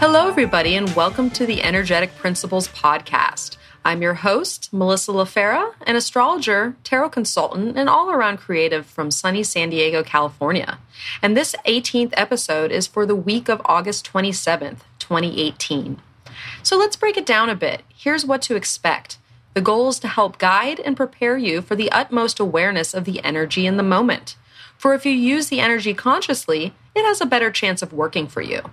Hello, everybody, and welcome to the Energetic Principles Podcast. I'm your host, Melissa LaFera, an astrologer, tarot consultant, and all around creative from sunny San Diego, California. And this 18th episode is for the week of August 27th, 2018. So let's break it down a bit. Here's what to expect. The goal is to help guide and prepare you for the utmost awareness of the energy in the moment. For if you use the energy consciously, it has a better chance of working for you.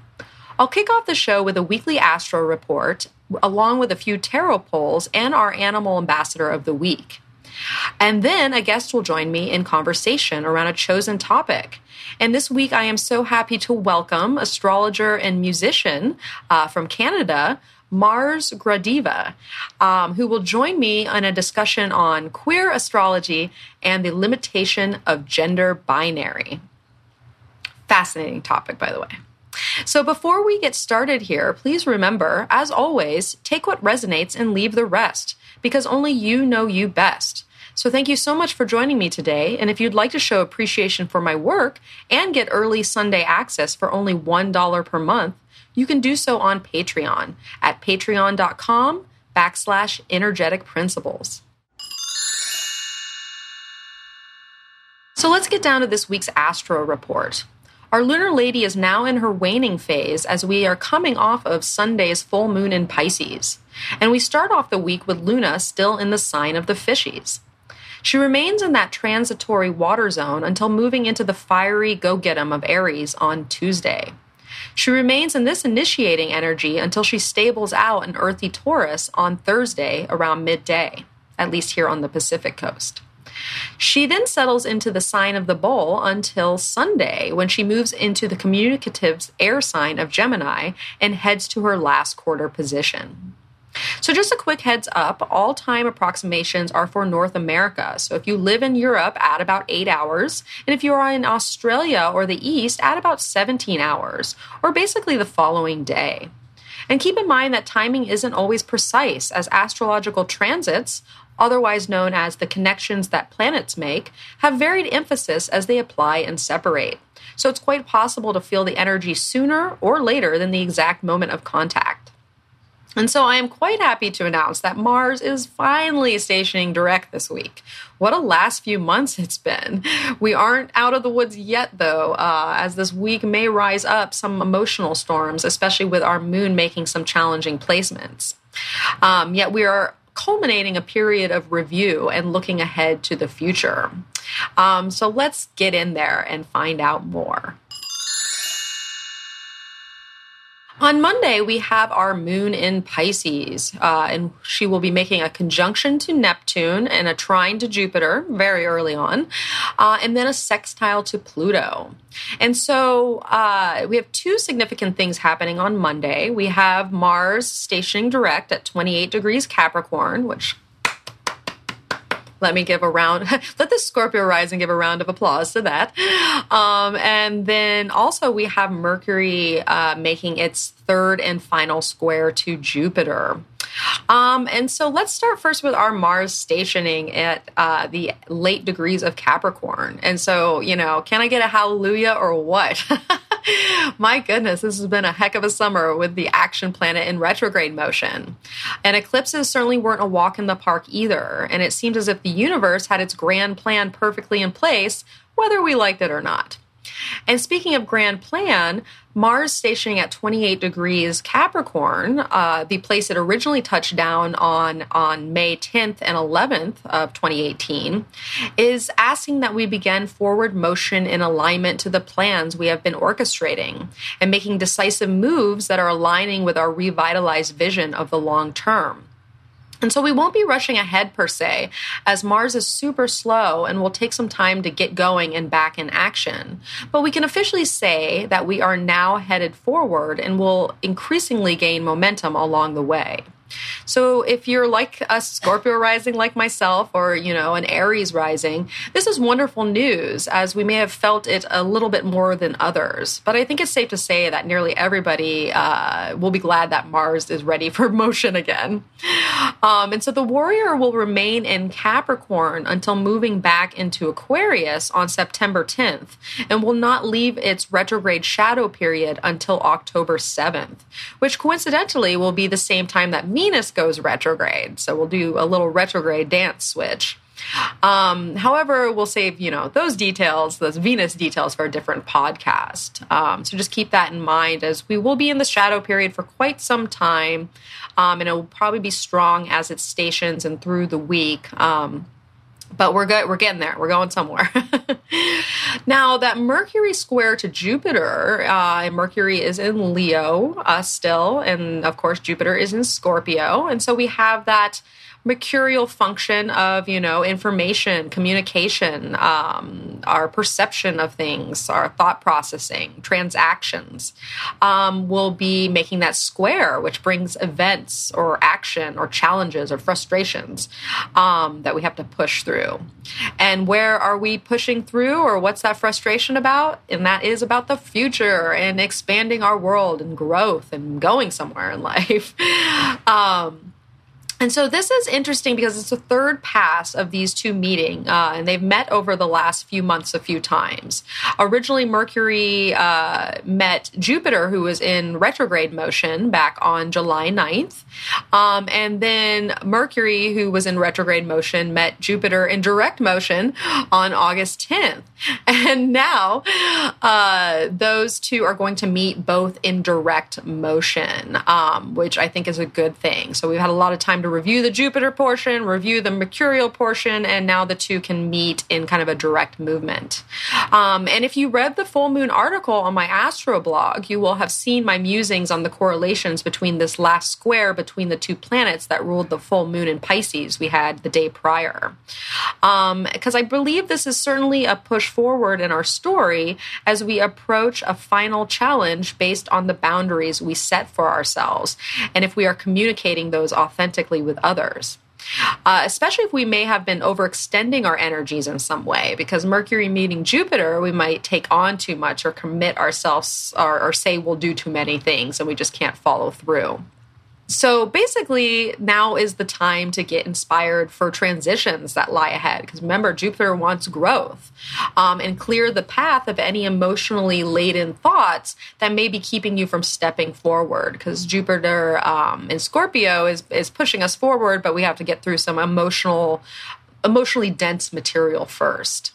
I'll kick off the show with a weekly astro report, along with a few tarot polls and our animal ambassador of the week. And then a guest will join me in conversation around a chosen topic. And this week, I am so happy to welcome astrologer and musician uh, from Canada, Mars Gradiva, um, who will join me in a discussion on queer astrology and the limitation of gender binary. Fascinating topic, by the way. So, before we get started here, please remember, as always, take what resonates and leave the rest, because only you know you best. So, thank you so much for joining me today. And if you'd like to show appreciation for my work and get early Sunday access for only $1 per month, you can do so on Patreon at patreon.com backslash energetic principles. So let's get down to this week's Astro report. Our lunar lady is now in her waning phase as we are coming off of Sunday's full moon in Pisces. And we start off the week with Luna still in the sign of the fishies. She remains in that transitory water zone until moving into the fiery go get 'em of Aries on Tuesday. She remains in this initiating energy until she stables out in earthy Taurus on Thursday around midday, at least here on the Pacific coast. She then settles into the sign of the bull until Sunday when she moves into the communicative air sign of Gemini and heads to her last quarter position. So, just a quick heads up all time approximations are for North America. So, if you live in Europe, add about eight hours. And if you are in Australia or the East, add about 17 hours, or basically the following day. And keep in mind that timing isn't always precise, as astrological transits otherwise known as the connections that planets make, have varied emphasis as they apply and separate. So it's quite possible to feel the energy sooner or later than the exact moment of contact. And so I am quite happy to announce that Mars is finally stationing direct this week. What a last few months it's been. We aren't out of the woods yet, though, uh, as this week may rise up some emotional storms, especially with our moon making some challenging placements. Um, yet we are culminating a period of review and looking ahead to the future. Um, so let's get in there and find out more. On Monday, we have our moon in Pisces, uh, and she will be making a conjunction to Neptune and a trine to Jupiter very early on, uh, and then a sextile to Pluto. And so uh, we have two significant things happening on Monday. We have Mars stationing direct at 28 degrees Capricorn, which let me give a round, let the Scorpio rising give a round of applause to that. Um, and then also we have Mercury uh, making its third and final square to Jupiter. Um, and so let's start first with our Mars stationing at uh, the late degrees of Capricorn. And so, you know, can I get a hallelujah or what? My goodness, this has been a heck of a summer with the action planet in retrograde motion. And eclipses certainly weren't a walk in the park either. And it seemed as if the universe had its grand plan perfectly in place, whether we liked it or not. And speaking of grand plan, Mars stationing at 28 degrees Capricorn, uh, the place it originally touched down on on May 10th and 11th of 2018, is asking that we begin forward motion in alignment to the plans we have been orchestrating and making decisive moves that are aligning with our revitalized vision of the long term. And so we won't be rushing ahead per se, as Mars is super slow and will take some time to get going and back in action. But we can officially say that we are now headed forward and will increasingly gain momentum along the way. So if you're like a Scorpio rising like myself or, you know, an Aries rising, this is wonderful news as we may have felt it a little bit more than others. But I think it's safe to say that nearly everybody uh, will be glad that Mars is ready for motion again. Um, and so the warrior will remain in Capricorn until moving back into Aquarius on September 10th and will not leave its retrograde shadow period until October 7th, which coincidentally will be the same time that Venus goes retrograde. So we'll do a little retrograde dance switch. Um, however, we'll save you know those details, those Venus details, for a different podcast. Um, so just keep that in mind, as we will be in the shadow period for quite some time, um, and it will probably be strong as it stations and through the week. Um, but we're good. We're getting there. We're going somewhere. now that Mercury square to Jupiter, uh, Mercury is in Leo uh, still, and of course Jupiter is in Scorpio, and so we have that mercurial function of you know information communication um, our perception of things our thought processing transactions um, will be making that square which brings events or action or challenges or frustrations um, that we have to push through. And where are we pushing through or what's that frustration about? And that is about the future and expanding our world and growth and going somewhere in life. Um, and so this is interesting because it's the third pass of these two meeting, uh, and they've met over the last few months a few times. Originally, Mercury uh, met Jupiter, who was in retrograde motion back on July 9th. Um, and then Mercury, who was in retrograde motion, met Jupiter in direct motion on August 10th. And now uh, those two are going to meet both in direct motion, um, which I think is a good thing. So we've had a lot of time to review the Jupiter portion, review the Mercurial portion, and now the two can meet in kind of a direct movement. Um, and if you read the full moon article on my astro blog, you will have seen my musings on the correlations between this last square between the two planets that ruled the full moon in Pisces we had the day prior. Because um, I believe this is certainly a push forward in our story as we approach a final challenge based on the boundaries we set for ourselves. And if we are communicating those authentically with others. Uh, especially if we may have been overextending our energies in some way, because Mercury meeting Jupiter, we might take on too much or commit ourselves or, or say we'll do too many things and we just can't follow through. So basically, now is the time to get inspired for transitions that lie ahead. Because remember, Jupiter wants growth um, and clear the path of any emotionally laden thoughts that may be keeping you from stepping forward. Because Jupiter um, in Scorpio is is pushing us forward, but we have to get through some emotional, emotionally dense material first.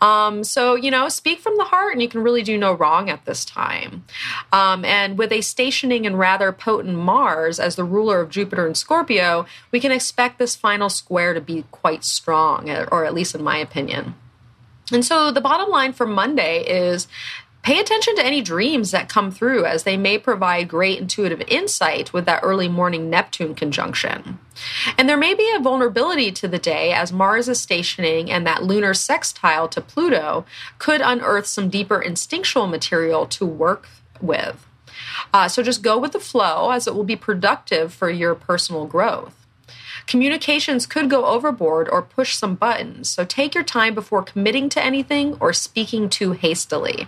Um, so, you know, speak from the heart and you can really do no wrong at this time. Um, and with a stationing and rather potent Mars as the ruler of Jupiter and Scorpio, we can expect this final square to be quite strong, or at least in my opinion. And so the bottom line for Monday is Pay attention to any dreams that come through, as they may provide great intuitive insight with that early morning Neptune conjunction. And there may be a vulnerability to the day as Mars is stationing and that lunar sextile to Pluto could unearth some deeper instinctual material to work with. Uh, so just go with the flow as it will be productive for your personal growth. Communications could go overboard or push some buttons, so take your time before committing to anything or speaking too hastily.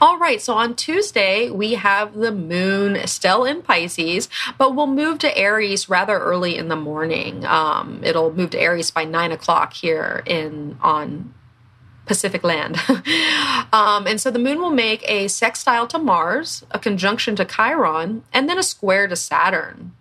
All right, so on Tuesday, we have the moon still in Pisces, but we'll move to Aries rather early in the morning. Um, it'll move to Aries by nine o'clock here in on Pacific land. um, and so the moon will make a sextile to Mars, a conjunction to Chiron, and then a square to Saturn.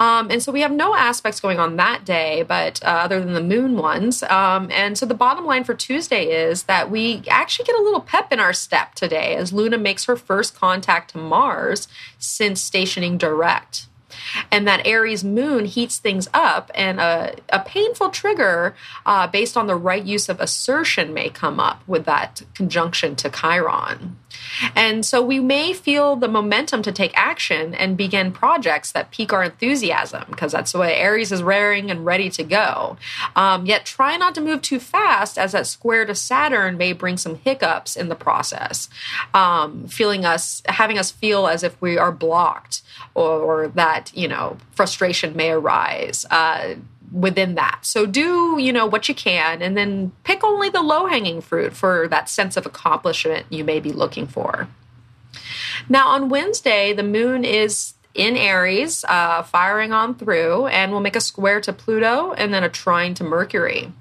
Um, and so we have no aspects going on that day, but uh, other than the moon ones. Um, and so the bottom line for Tuesday is that we actually get a little pep in our step today as Luna makes her first contact to Mars since stationing direct and that Aries moon heats things up, and a, a painful trigger uh, based on the right use of assertion may come up with that conjunction to Chiron. And so we may feel the momentum to take action and begin projects that pique our enthusiasm, because that's the way Aries is raring and ready to go. Um, yet try not to move too fast, as that square to Saturn may bring some hiccups in the process, um, feeling us having us feel as if we are blocked or, or that that, you know, frustration may arise. Uh, within that. So do, you know, what you can and then pick only the low-hanging fruit for that sense of accomplishment you may be looking for. Now on Wednesday, the moon is in Aries, uh, firing on through, and will make a square to Pluto and then a trine to Mercury.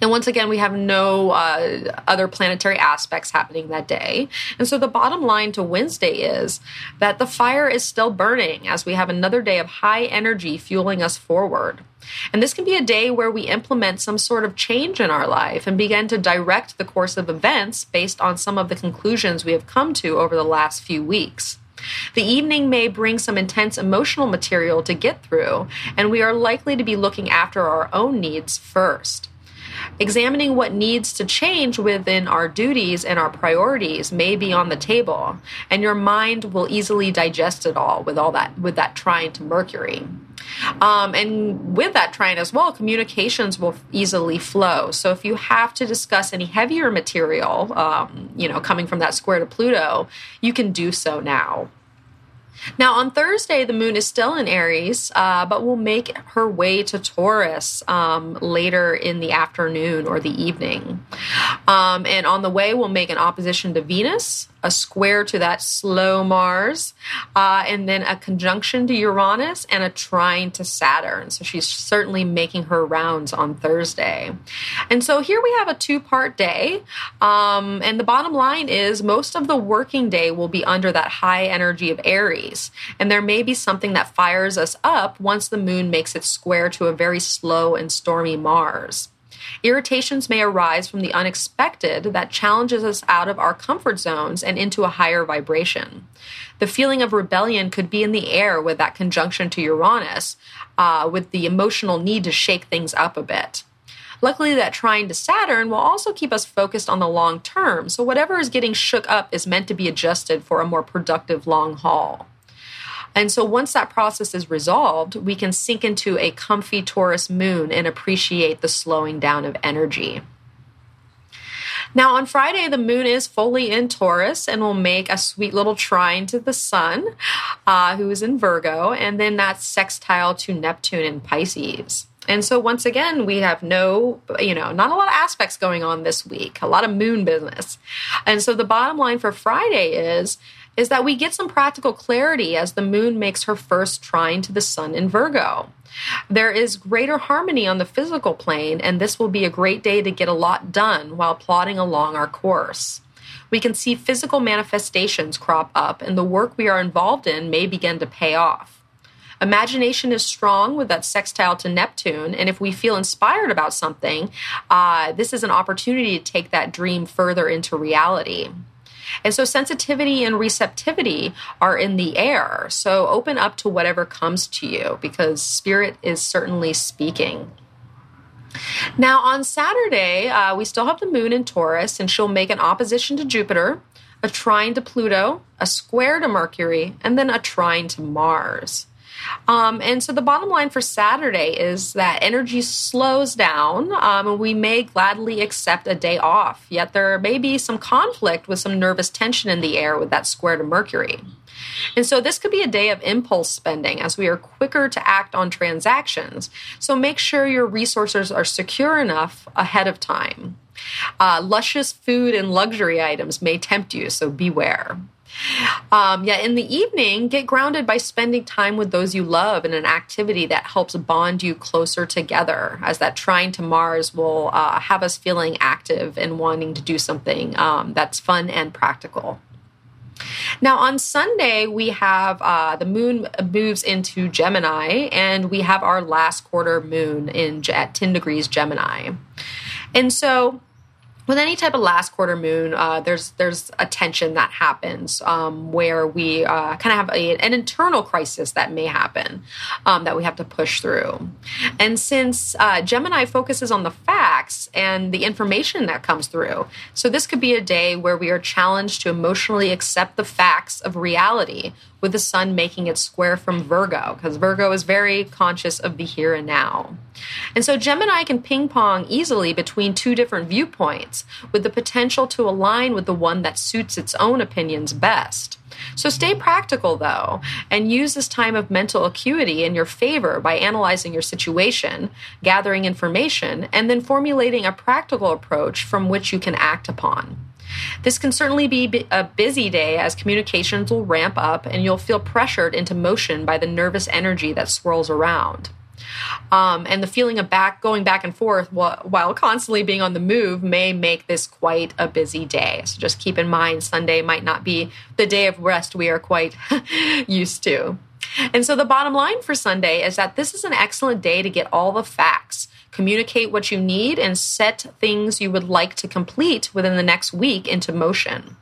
And once again, we have no uh, other planetary aspects happening that day. And so the bottom line to Wednesday is that the fire is still burning as we have another day of high energy fueling us forward. And this can be a day where we implement some sort of change in our life and begin to direct the course of events based on some of the conclusions we have come to over the last few weeks. The evening may bring some intense emotional material to get through, and we are likely to be looking after our own needs first. Examining what needs to change within our duties and our priorities may be on the table, and your mind will easily digest it all with all that with that trine to Mercury. Um, and with that trine as well, communications will easily flow. So if you have to discuss any heavier material, um, you know, coming from that square to Pluto, you can do so now. Now, on Thursday, the moon is still in Aries, uh, but will make her way to Taurus um, later in the afternoon or the evening. Um, and on the way, we'll make an opposition to Venus, a square to that slow Mars, uh, and then a conjunction to Uranus and a trine to Saturn. So she's certainly making her rounds on Thursday. And so here we have a two part day. Um, and the bottom line is most of the working day will be under that high energy of Aries. And there may be something that fires us up once the moon makes it square to a very slow and stormy Mars. Irritations may arise from the unexpected that challenges us out of our comfort zones and into a higher vibration. The feeling of rebellion could be in the air with that conjunction to Uranus, uh, with the emotional need to shake things up a bit. Luckily, that trine to Saturn will also keep us focused on the long term, so whatever is getting shook up is meant to be adjusted for a more productive long haul. And so once that process is resolved, we can sink into a comfy Taurus moon and appreciate the slowing down of energy. Now, on Friday, the moon is fully in Taurus and will make a sweet little trine to the sun, uh, who is in Virgo, and then that sextile to Neptune in Pisces. And so, once again, we have no, you know, not a lot of aspects going on this week, a lot of moon business. And so, the bottom line for Friday is is that we get some practical clarity as the moon makes her first trine to the sun in Virgo. There is greater harmony on the physical plane, and this will be a great day to get a lot done while plodding along our course. We can see physical manifestations crop up, and the work we are involved in may begin to pay off. Imagination is strong with that sextile to Neptune, and if we feel inspired about something, uh, this is an opportunity to take that dream further into reality. And so sensitivity and receptivity are in the air. So open up to whatever comes to you because spirit is certainly speaking. Now, on Saturday, uh, we still have the moon in Taurus, and she'll make an opposition to Jupiter, a trine to Pluto, a square to Mercury, and then a trine to Mars. Um, and so the bottom line for Saturday is that energy slows down, um, and we may gladly accept a day off. Yet there may be some conflict with some nervous tension in the air with that square to Mercury. And so this could be a day of impulse spending as we are quicker to act on transactions. So make sure your resources are secure enough ahead of time. Uh, luscious food and luxury items may tempt you, so beware. Um, yeah, in the evening, get grounded by spending time with those you love in an activity that helps bond you closer together, as that trine to Mars will uh, have us feeling active and wanting to do something um, that's fun and practical. Now, on Sunday, we have uh, the moon moves into Gemini, and we have our last quarter moon in at 10 degrees Gemini. And so with any type of last quarter moon, uh, there's there's a tension that happens um, where we uh, kind of have a, an internal crisis that may happen um, that we have to push through. And since uh, Gemini focuses on the facts and the information that comes through, so this could be a day where we are challenged to emotionally accept the facts of reality with the sun making it square from Virgo, because Virgo is very conscious of the here and now. And so Gemini can ping pong easily between two different viewpoints, with the potential to align with the one that suits its own opinions best. So stay practical though, and use this time of mental acuity in your favor by analyzing your situation, gathering information, and then formulating a practical approach from which you can act upon. This can certainly be a busy day as communications will ramp up and you'll feel pressured into motion by the nervous energy that swirls around. Um, and the feeling of back going back and forth while, while constantly being on the move may make this quite a busy day. So just keep in mind Sunday might not be the day of rest we are quite used to. And so the bottom line for Sunday is that this is an excellent day to get all the facts, communicate what you need, and set things you would like to complete within the next week into motion.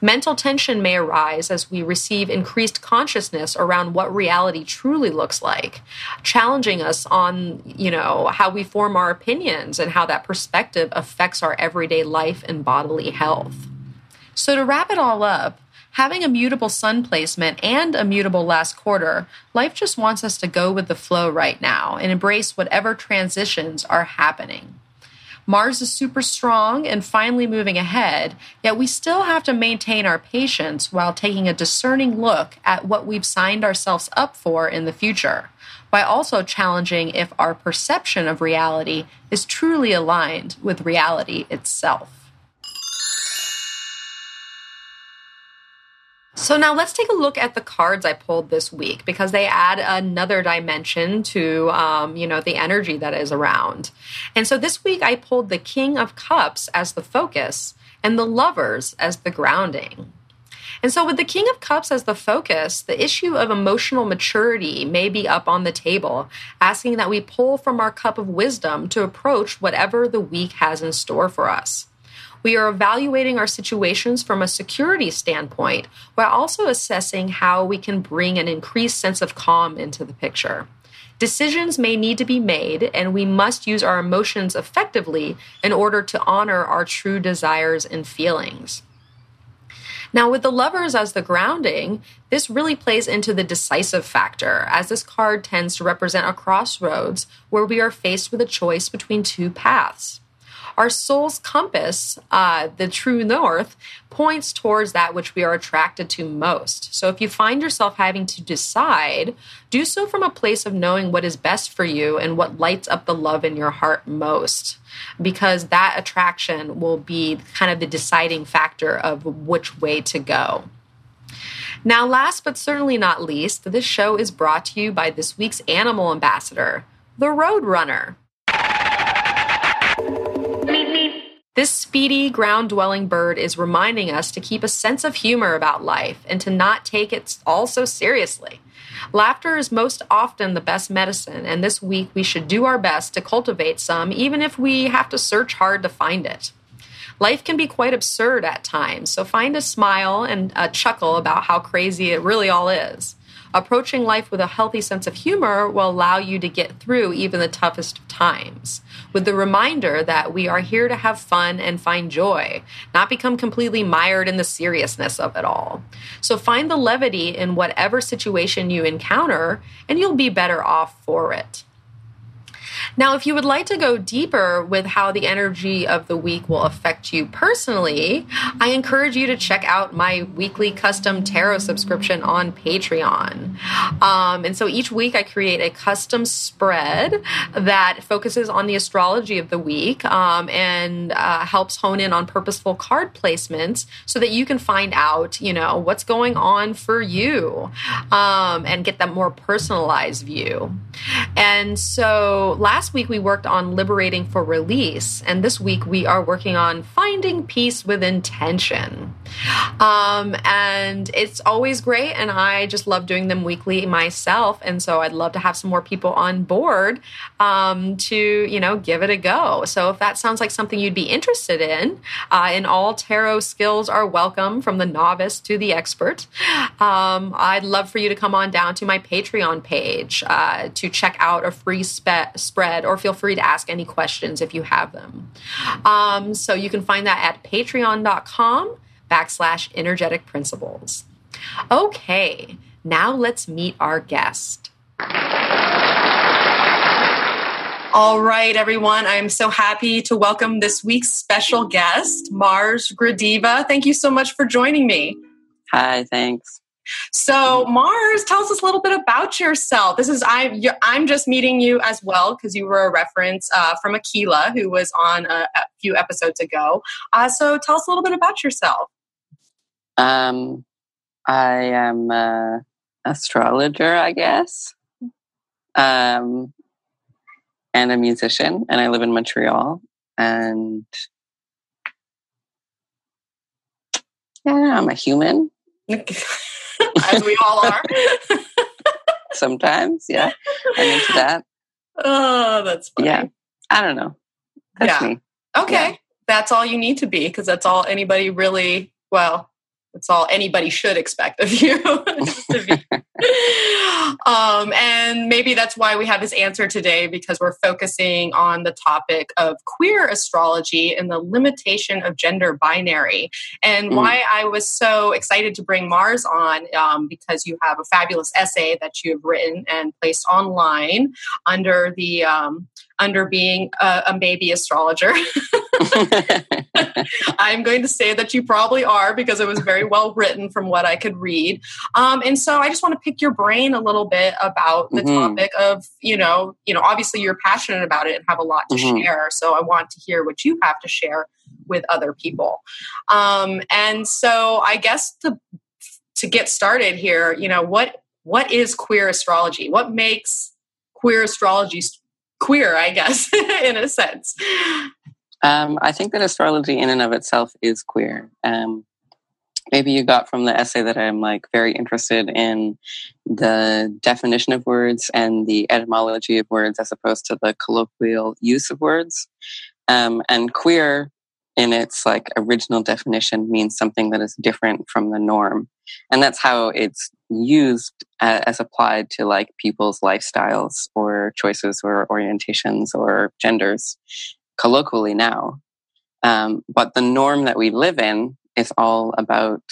Mental tension may arise as we receive increased consciousness around what reality truly looks like, challenging us on, you know, how we form our opinions and how that perspective affects our everyday life and bodily health. So to wrap it all up, having a mutable sun placement and a mutable last quarter, life just wants us to go with the flow right now and embrace whatever transitions are happening. Mars is super strong and finally moving ahead, yet we still have to maintain our patience while taking a discerning look at what we've signed ourselves up for in the future, by also challenging if our perception of reality is truly aligned with reality itself. So now let's take a look at the cards I pulled this week because they add another dimension to um, you know the energy that is around. And so this week I pulled the King of Cups as the focus and the Lovers as the grounding. And so, with the King of Cups as the focus, the issue of emotional maturity may be up on the table, asking that we pull from our cup of wisdom to approach whatever the week has in store for us. We are evaluating our situations from a security standpoint while also assessing how we can bring an increased sense of calm into the picture. Decisions may need to be made, and we must use our emotions effectively in order to honor our true desires and feelings. Now, with the lovers as the grounding, this really plays into the decisive factor, as this card tends to represent a crossroads where we are faced with a choice between two paths. Our soul's compass, uh, the true north, points towards that which we are attracted to most. So if you find yourself having to decide, do so from a place of knowing what is best for you and what lights up the love in your heart most. Because that attraction will be kind of the deciding factor of which way to go. Now, last but certainly not least, this show is brought to you by this week's animal ambassador, the Roadrunner. This speedy, ground dwelling bird is reminding us to keep a sense of humor about life and to not take it all so seriously. Laughter is most often the best medicine, and this week we should do our best to cultivate some, even if we have to search hard to find it. Life can be quite absurd at times, so find a smile and a chuckle about how crazy it really all is. Approaching life with a healthy sense of humor will allow you to get through even the toughest of times, with the reminder that we are here to have fun and find joy, not become completely mired in the seriousness of it all. So find the levity in whatever situation you encounter, and you'll be better off for it. Now, if you would like to go deeper with how the energy of the week will affect you personally, I encourage you to check out my weekly custom tarot subscription on Patreon. Um, and so each week I create a custom spread that focuses on the astrology of the week um, and uh, helps hone in on purposeful card placements so that you can find out, you know, what's going on for you um, and get that more personalized view. And so last last week we worked on liberating for release, and this week we are working on finding peace with intention. Um, and it's always great, and I just love doing them weekly myself. And so I'd love to have some more people on board um, to, you know, give it a go. So if that sounds like something you'd be interested in, uh, and all tarot skills are welcome from the novice to the expert, um, I'd love for you to come on down to my Patreon page uh, to check out a free spe- spread or feel free to ask any questions if you have them. Um, so you can find that at patreon.com backslash energetic principles. Okay, now let's meet our guest. All right, everyone. I'm so happy to welcome this week's special guest, Mars Gradiva. Thank you so much for joining me. Hi, thanks. So Mars, tell us a little bit about yourself. This is I'm I'm just meeting you as well because you were a reference uh, from Akila who was on a, a few episodes ago. Uh, so tell us a little bit about yourself. Um, I am an astrologer, I guess, um, and a musician, and I live in Montreal. And yeah, I'm a human. as we all are. Sometimes, yeah. I'm into that. Oh, that's funny. Yeah. I don't know. That's Yeah. me. Okay. Yeah. That's all you need to be because that's all anybody really, well, that's all anybody should expect of you. be. um, and maybe that's why we have this answer today because we're focusing on the topic of queer astrology and the limitation of gender binary. And Mm. why I was so excited to bring Mars on um, because you have a fabulous essay that you have written and placed online under the um, under being a, a maybe astrologer. I'm going to say that you probably are because it was very well written from what I could read. Um, and so I just want to pick your brain a little bit about the Mhm. topic of, you know, you know, obviously you're passionate about it and have a lot to Mhm. share. So I want to hear what you have to share with other people. Um, and so I guess to to get started here, you know, what what is queer astrology? What makes queer astrology queer, I guess, in a sense? Um, I think that astrology in and of itself is queer. Um, maybe you got from the essay that I'm like very interested in the definition of words and the etymology of words as opposed to the colloquial use of words. Um, and queer in its like original definition means something that is different from the norm. And that's how it's used uh, as applied to like people's lifestyles or choices or orientations or genders colloquially now. Um, but the norm that we live in is all about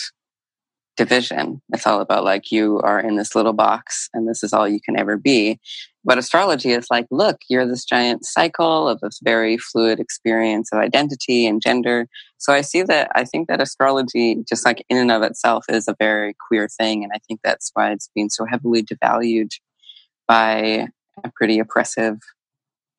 division. It's all about like you are in this little box and this is all you can ever be. But astrology is like, look, you're this giant cycle of this very fluid experience of identity and gender. So I see that, I think that astrology, just like in and of itself, is a very queer thing. And I think that's why it's being so heavily devalued by a pretty oppressive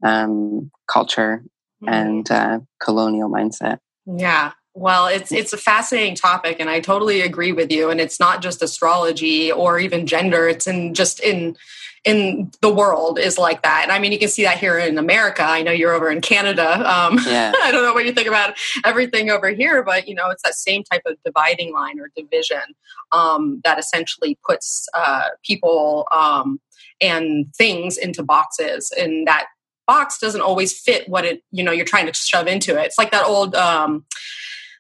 um, culture and uh, colonial mindset. Yeah. Well, it's it's a fascinating topic and I totally agree with you and it's not just astrology or even gender, it's in just in in the world is like that. And I mean you can see that here in America. I know you're over in Canada. Um Yeah. I don't know what you think about everything over here, but you know, it's that same type of dividing line or division um, that essentially puts uh, people um, and things into boxes, and that box doesn't always fit what it you know you're trying to shove into it. It's like that old. Um,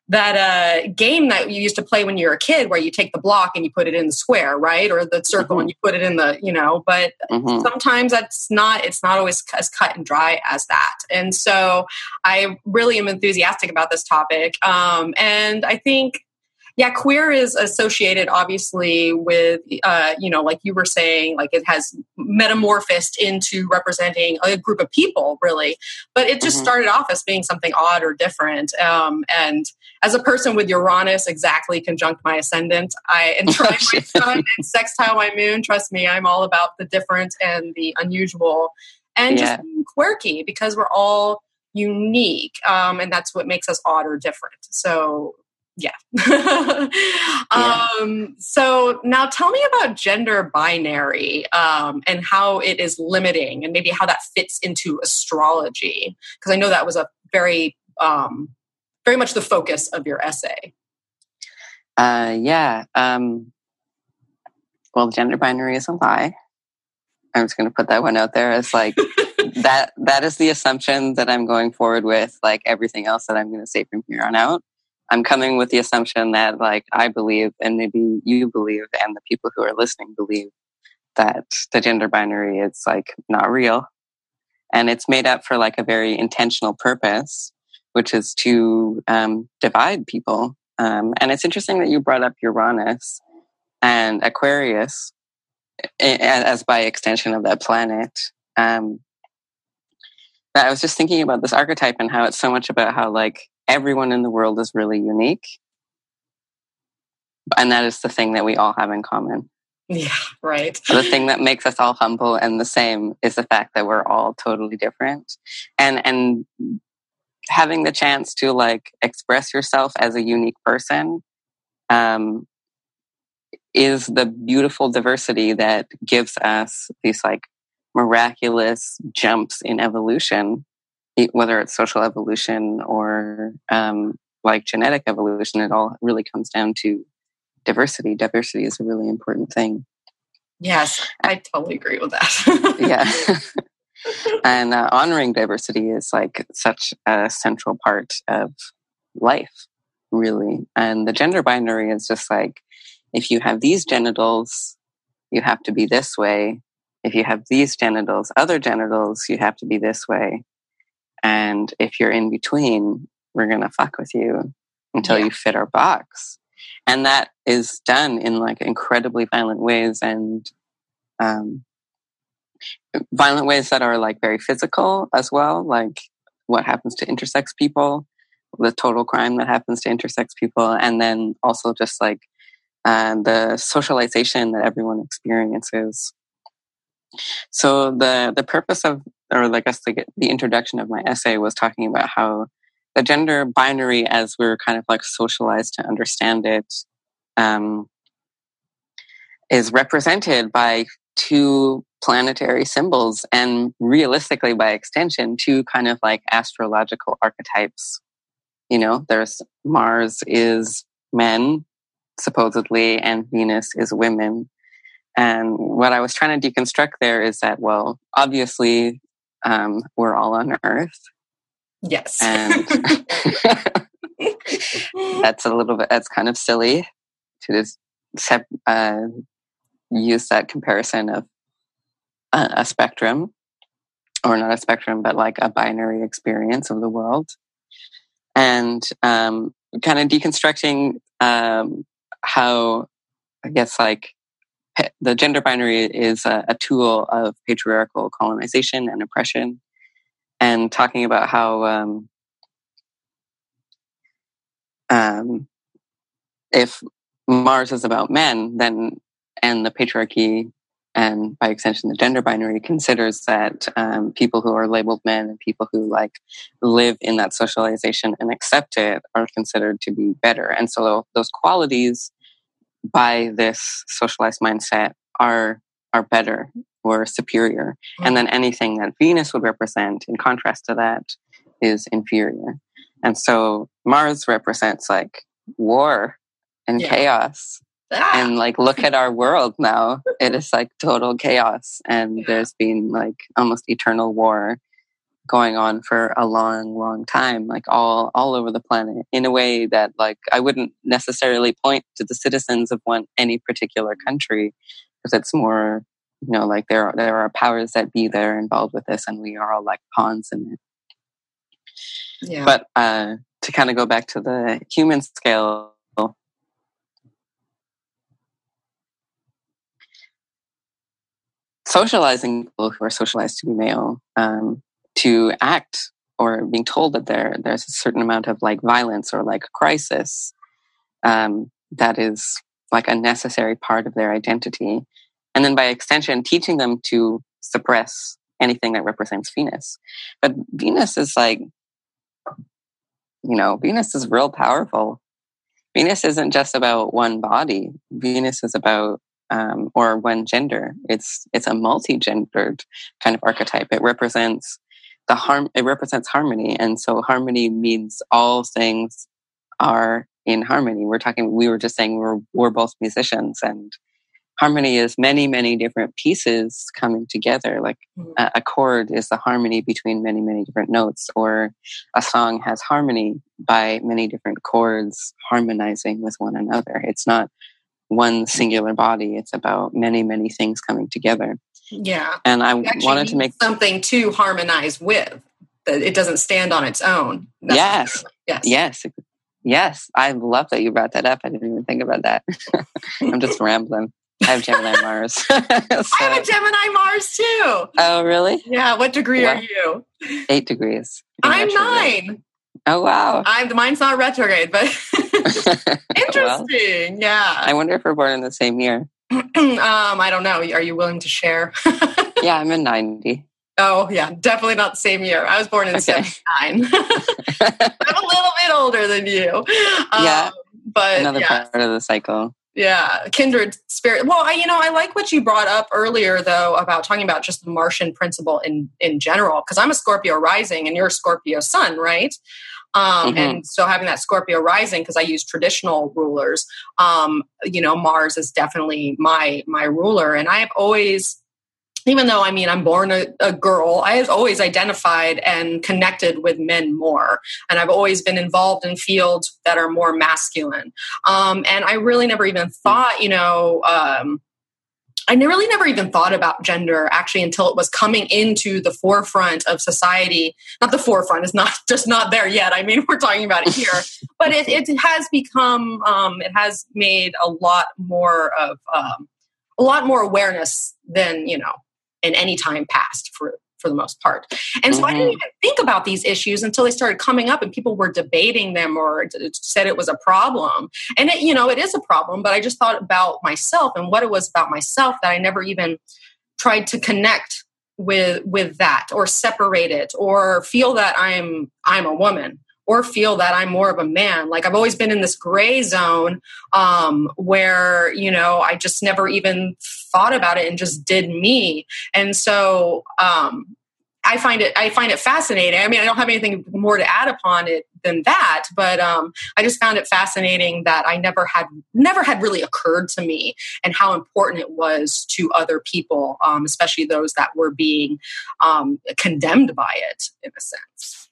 that uh, game that you used to play when you were a kid, where you take the block and you put it in the square, right, or the circle Mhm. and you put it in the, you know. But hmm sometimes that's not it's not always as cut and dry as that and so i really am enthusiastic about this topic um, and i think yeah queer is associated obviously with uh, you know like you were saying like it has metamorphosed into representing a group of people really. But it just Mhm. started off as being something odd or different. Um, and as a person with uranus exactly conjunct my ascendant i and trine my sun and sextile my moon. Trust me i'm all about the different and the unusual. And Yeah. just being quirky because we're all unique um, and that's what makes us odd or different. So yeah. um, so now tell me about gender binary um, and how it is limiting and maybe how that fits into astrology because i know that was a very um, very much the focus of your essay Uh, yeah. Um, well, gender binary is a lie. I'm just going to put that one out there as like that. That is the assumption that I'm going forward with. Like everything else that I'm going to say from here on out, I'm coming with the assumption that like I believe, and maybe you believe, and the people who are listening believe that the gender binary is like not real, and it's made up for like a very intentional purpose, which is to um, divide people. Um, and it's interesting that you brought up Uranus and Aquarius as by extension of that planet. Um, I was just thinking about this archetype and how it's so much about how like everyone in the world is really unique. and that is the thing that we all have in common. Yeah, right. the thing that makes us all humble and the same is the fact that we're all totally different. And and having the chance to like express yourself as a unique person um, is the beautiful diversity that gives us these like miraculous jumps in evolution, whether it's social evolution or um, like genetic evolution. It all really comes down to diversity. Diversity is a really important thing. Yes, I totally agree with that. yeah. and uh, honoring diversity is like such a central part of life, really. And the gender binary is just like if you have these genitals, you have to be this way. If you have these genitals, other genitals, you have to be this way. And if you're in between, we're going to fuck with you until yeah. you fit our box and that is done in like incredibly violent ways and um, violent ways that are like very physical as well like what happens to intersex people the total crime that happens to intersex people and then also just like uh, the socialization that everyone experiences so the the purpose of or I guess the, introduction of my essay was talking about how the gender binary as we're kind of like socialized to understand it um, is represented by two planetary symbols and realistically by extension two kind of like astrological archetypes. You know there's mars is men supposedly and venus is women. And what i was trying to deconstruct there is that well obviously um, we're all on earth Yes. And that's a little bit, that's kind of silly to just uh, use that comparison of a, a spectrum, or not a spectrum, but like a binary experience of the world. And um, kind of deconstructing um, how, I guess, like the gender binary is a, a tool of patriarchal colonization and oppression. And talking about how um, um, if Mars is about men, then and the patriarchy and by extension the gender binary considers that um, people who are labeled men and people who like live in that socialization and accept it are considered to be better. And so those qualities by this socialized mindset are are better or superior. And then anything that Venus would represent, in contrast to that, is inferior. And so Mars represents like war and yeah. chaos. Ah! And like, look at our world now. It is like total chaos. And there's been like almost eternal war going on for a long, long time, like all, all over the planet in a way that like I wouldn't necessarily point to the citizens of one, any particular country because it's more you know like there are there are powers that be that are involved with this and we are all like pawns in it yeah. but uh to kind of go back to the human scale socializing people who are socialized to be male um, to act or being told that there there's a certain amount of like violence or like crisis um, that is like a necessary part of their identity. And then by extension teaching them to suppress anything that represents venus. But venus is like you know venus is real powerful. Venus isn't just about one body. Venus is about um, or one gender. It's it's a multi-gendered kind of archetype. It represents the harm it represents harmony. And so harmony means all things are in harmony. We're talking we were just saying we're we're both musicians and harmony is many many different pieces coming together. Like mm-hmm. a, a, chord is the harmony between many many different notes or a song has harmony by many different chords harmonizing with one another. It's not one singular body it's about many many things coming together yeah and i wanted to make something to harmonize with that it doesn't stand on its own That's yes yes yes yes i love that you brought that up i didn't even think about that i'm just rambling I have Gemini Mars. so. I have a Gemini Mars too. Oh, really? Yeah. What degree are you? Eight degrees. I'm nine. Oh wow! I'm the mine's not retrograde, but Interesting. well, yeah. I wonder if we're born in the same year. um, I don't know. Are you willing to share? yeah, I'm in 90. Oh, yeah, definitely not the same year. I was born in okay. 79. I'm a little bit older than you. Yeah. Um, but another yeah. part of the cycle. Yeah, kindred spirit. Well, I, you know, I like what you brought up earlier, though, about talking about just the Martian principle in in general. Because I'm a Scorpio rising, and you're a Scorpio sun, right? Um, mm-hmm. And so having that Scorpio rising, because I use traditional rulers, um, you know, Mars is definitely my my ruler, and I have always even though I mean I'm born a, a, girl, I have always identified and connected with men more, and I've always been involved in fields that are more masculine. Um, and I really never even thought, you know. Um, I really never even thought about gender actually until it was coming into the forefront of society. Not the forefront; it's not just not there yet. I mean, we're talking about it here, but it, it has become. Um, it has made a lot more of um, a lot more awareness than you know in any time past for for the most part. And so mm-hmm. I didn't mm-hmm. even think about these issues until they started coming up and people were debating them or said it was a problem. And it, you know, it is a problem, but I just thought about myself and what it was about myself that I never even tried to connect with with that or separate it or feel that I'm I'm a woman or feel that I'm more of a man. Like I've always been in this gray zone um, where, you know, I just never even thought about it and just did me. And so um, I find it I find it fascinating. I mean, I don't have anything more to add upon it than that, but um, I just found it fascinating that I never had never had really occurred to me and how important it was to other people, um, especially those that were being um, condemned by it in a sense.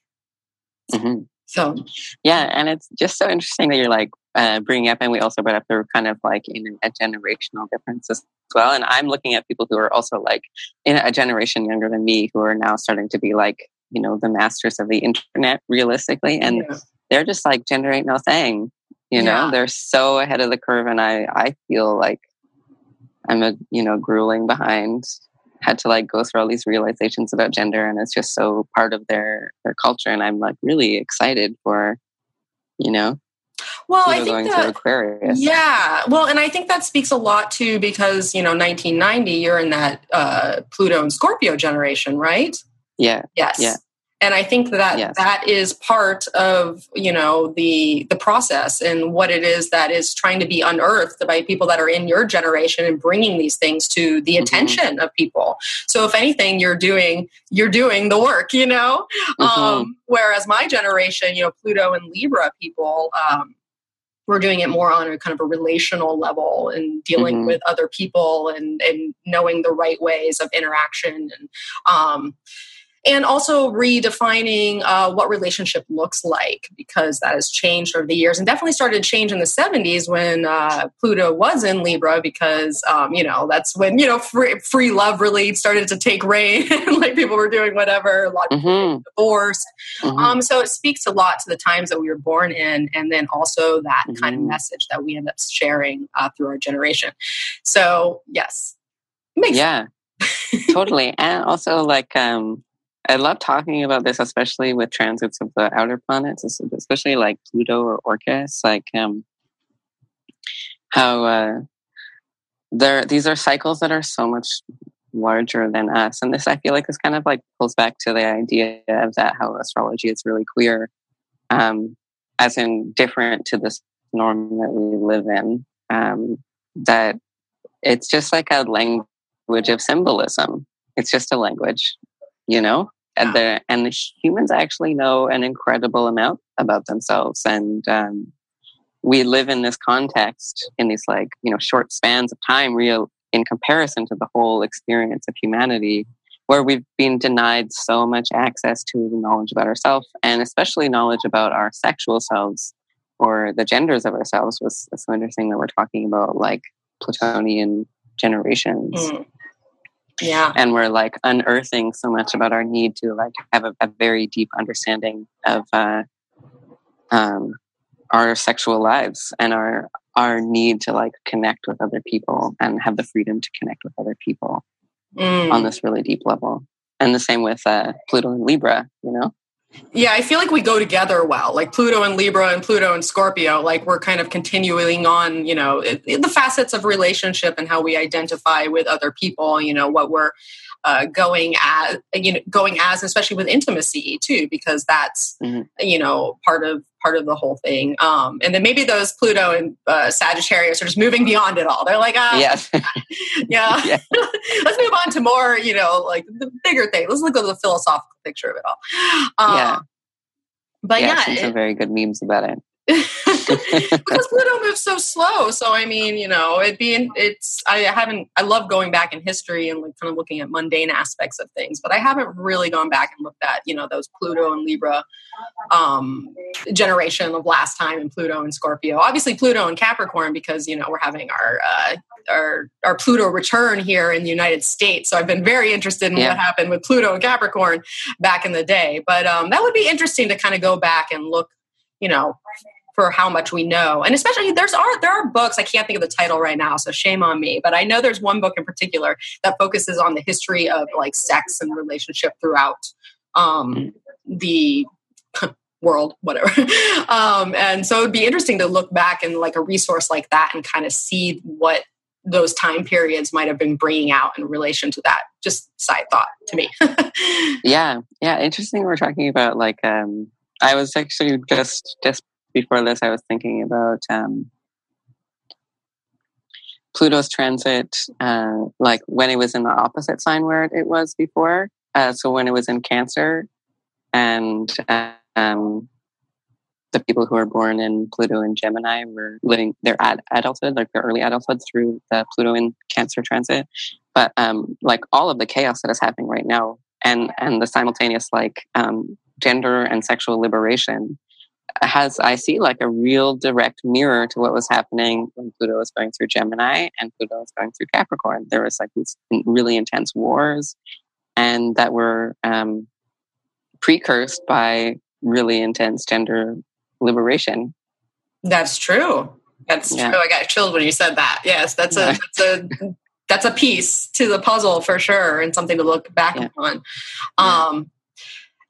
Mm-hmm. So, yeah, and it's just so interesting that you're like uh, bringing up, and we also brought up the kind of like in a generational difference as well. And I'm looking at people who are also like in a generation younger than me who are now starting to be like, you know, the masters of the internet realistically. And yeah. they're just like, gender ain't no thing. You know, yeah. they're so ahead of the curve. And I, I feel like I'm a, you know, grueling behind had to like go through all these realizations about gender and it's just so part of their their culture and i'm like really excited for you know well i think that, aquarius. Yeah. Well and i think that speaks a lot too because you know 1990 you're in that uh pluto and scorpio generation right? Yeah. Yes. Yeah and i think that yes. that is part of you know the the process and what it is that is trying to be unearthed by people that are in your generation and bringing these things to the mm-hmm. attention of people so if anything you're doing you're doing the work you know mm-hmm. um, whereas my generation you know pluto and libra people um, we're doing it more on a kind of a relational level and dealing mm-hmm. with other people and, and knowing the right ways of interaction and um, and also redefining uh, what relationship looks like because that has changed over the years and definitely started to change in the 70s when uh, pluto was in libra because um, you know that's when you know free, free love really started to take reign and like people were doing whatever a lot of mm-hmm. divorced mm-hmm. um, so it speaks a lot to the times that we were born in and then also that mm-hmm. kind of message that we end up sharing uh, through our generation so yes yeah totally and also like um I love talking about this, especially with transits of the outer planets, especially like Pluto or Orcus. Like um, how uh, there these are cycles that are so much larger than us, and this I feel like this kind of like pulls back to the idea of that how astrology is really queer, um, as in different to this norm that we live in. Um, that it's just like a language of symbolism. It's just a language, you know and the and the humans actually know an incredible amount about themselves and um, we live in this context in these like you know short spans of time real in comparison to the whole experience of humanity where we've been denied so much access to the knowledge about ourselves and especially knowledge about our sexual selves or the genders of ourselves was so interesting that we're talking about like plutonian generations. Mm yeah. And we're like unearthing so much about our need to like have a, a very deep understanding of uh, um, our sexual lives and our our need to like connect with other people and have the freedom to connect with other people mm. on this really deep level. And the same with uh, pluto and libra you know Yeah, I feel like we go together well. Like Pluto and Libra and Pluto and Scorpio, like we're kind of continuing on, you know, the facets of relationship and how we identify with other people, you know, what we're uh, going as, you know, going as, especially with intimacy too, because that's, mm-hmm. you know, part of part of the whole thing. Um, and then maybe those Pluto and uh, Sagittarius are just moving beyond it all. They're like, ah, yes. yeah, yeah. let's move on to more, you know, like the bigger thing. Let's look at the philosophical picture of it all. Um, yeah. But yeah, yeah some very good memes about it. because Pluto moves so slow. So I mean, you know, it being it's I haven't I love going back in history and like kind of looking at mundane aspects of things, but I haven't really gone back and looked at, you know, those Pluto and Libra um generation of last time and Pluto and Scorpio. Obviously Pluto and Capricorn because, you know, we're having our uh our our Pluto return here in the United States. So I've been very interested in yeah. what happened with Pluto and Capricorn back in the day. But um, that would be interesting to kind of go back and look, you know, for how much we know. And especially there's are there are books I can't think of the title right now, so shame on me. But I know there's one book in particular that focuses on the history of like sex and relationship throughout um, the world, whatever. um, and so it'd be interesting to look back and like a resource like that and kind of see what those time periods might have been bringing out in relation to that. Just side thought to me. yeah, yeah, interesting. We're talking about like um, I was actually just just before this, I was thinking about um, Pluto's transit, uh, like when it was in the opposite sign where it was before. Uh, so when it was in Cancer, and um, the people who are born in Pluto and Gemini were living their ad- adulthood, like their early adulthood, through the Pluto and Cancer transit. But um, like all of the chaos that is happening right now, and and the simultaneous like um, gender and sexual liberation has I see like a real direct mirror to what was happening when Pluto was going through Gemini and Pluto was going through Capricorn. There was like these really intense wars, and that were um, precursed by really intense gender liberation. That's true. That's yeah. true. I got chilled when you said that. Yes, that's a that's a that's a piece to the puzzle for sure, and something to look back yeah. on. Um,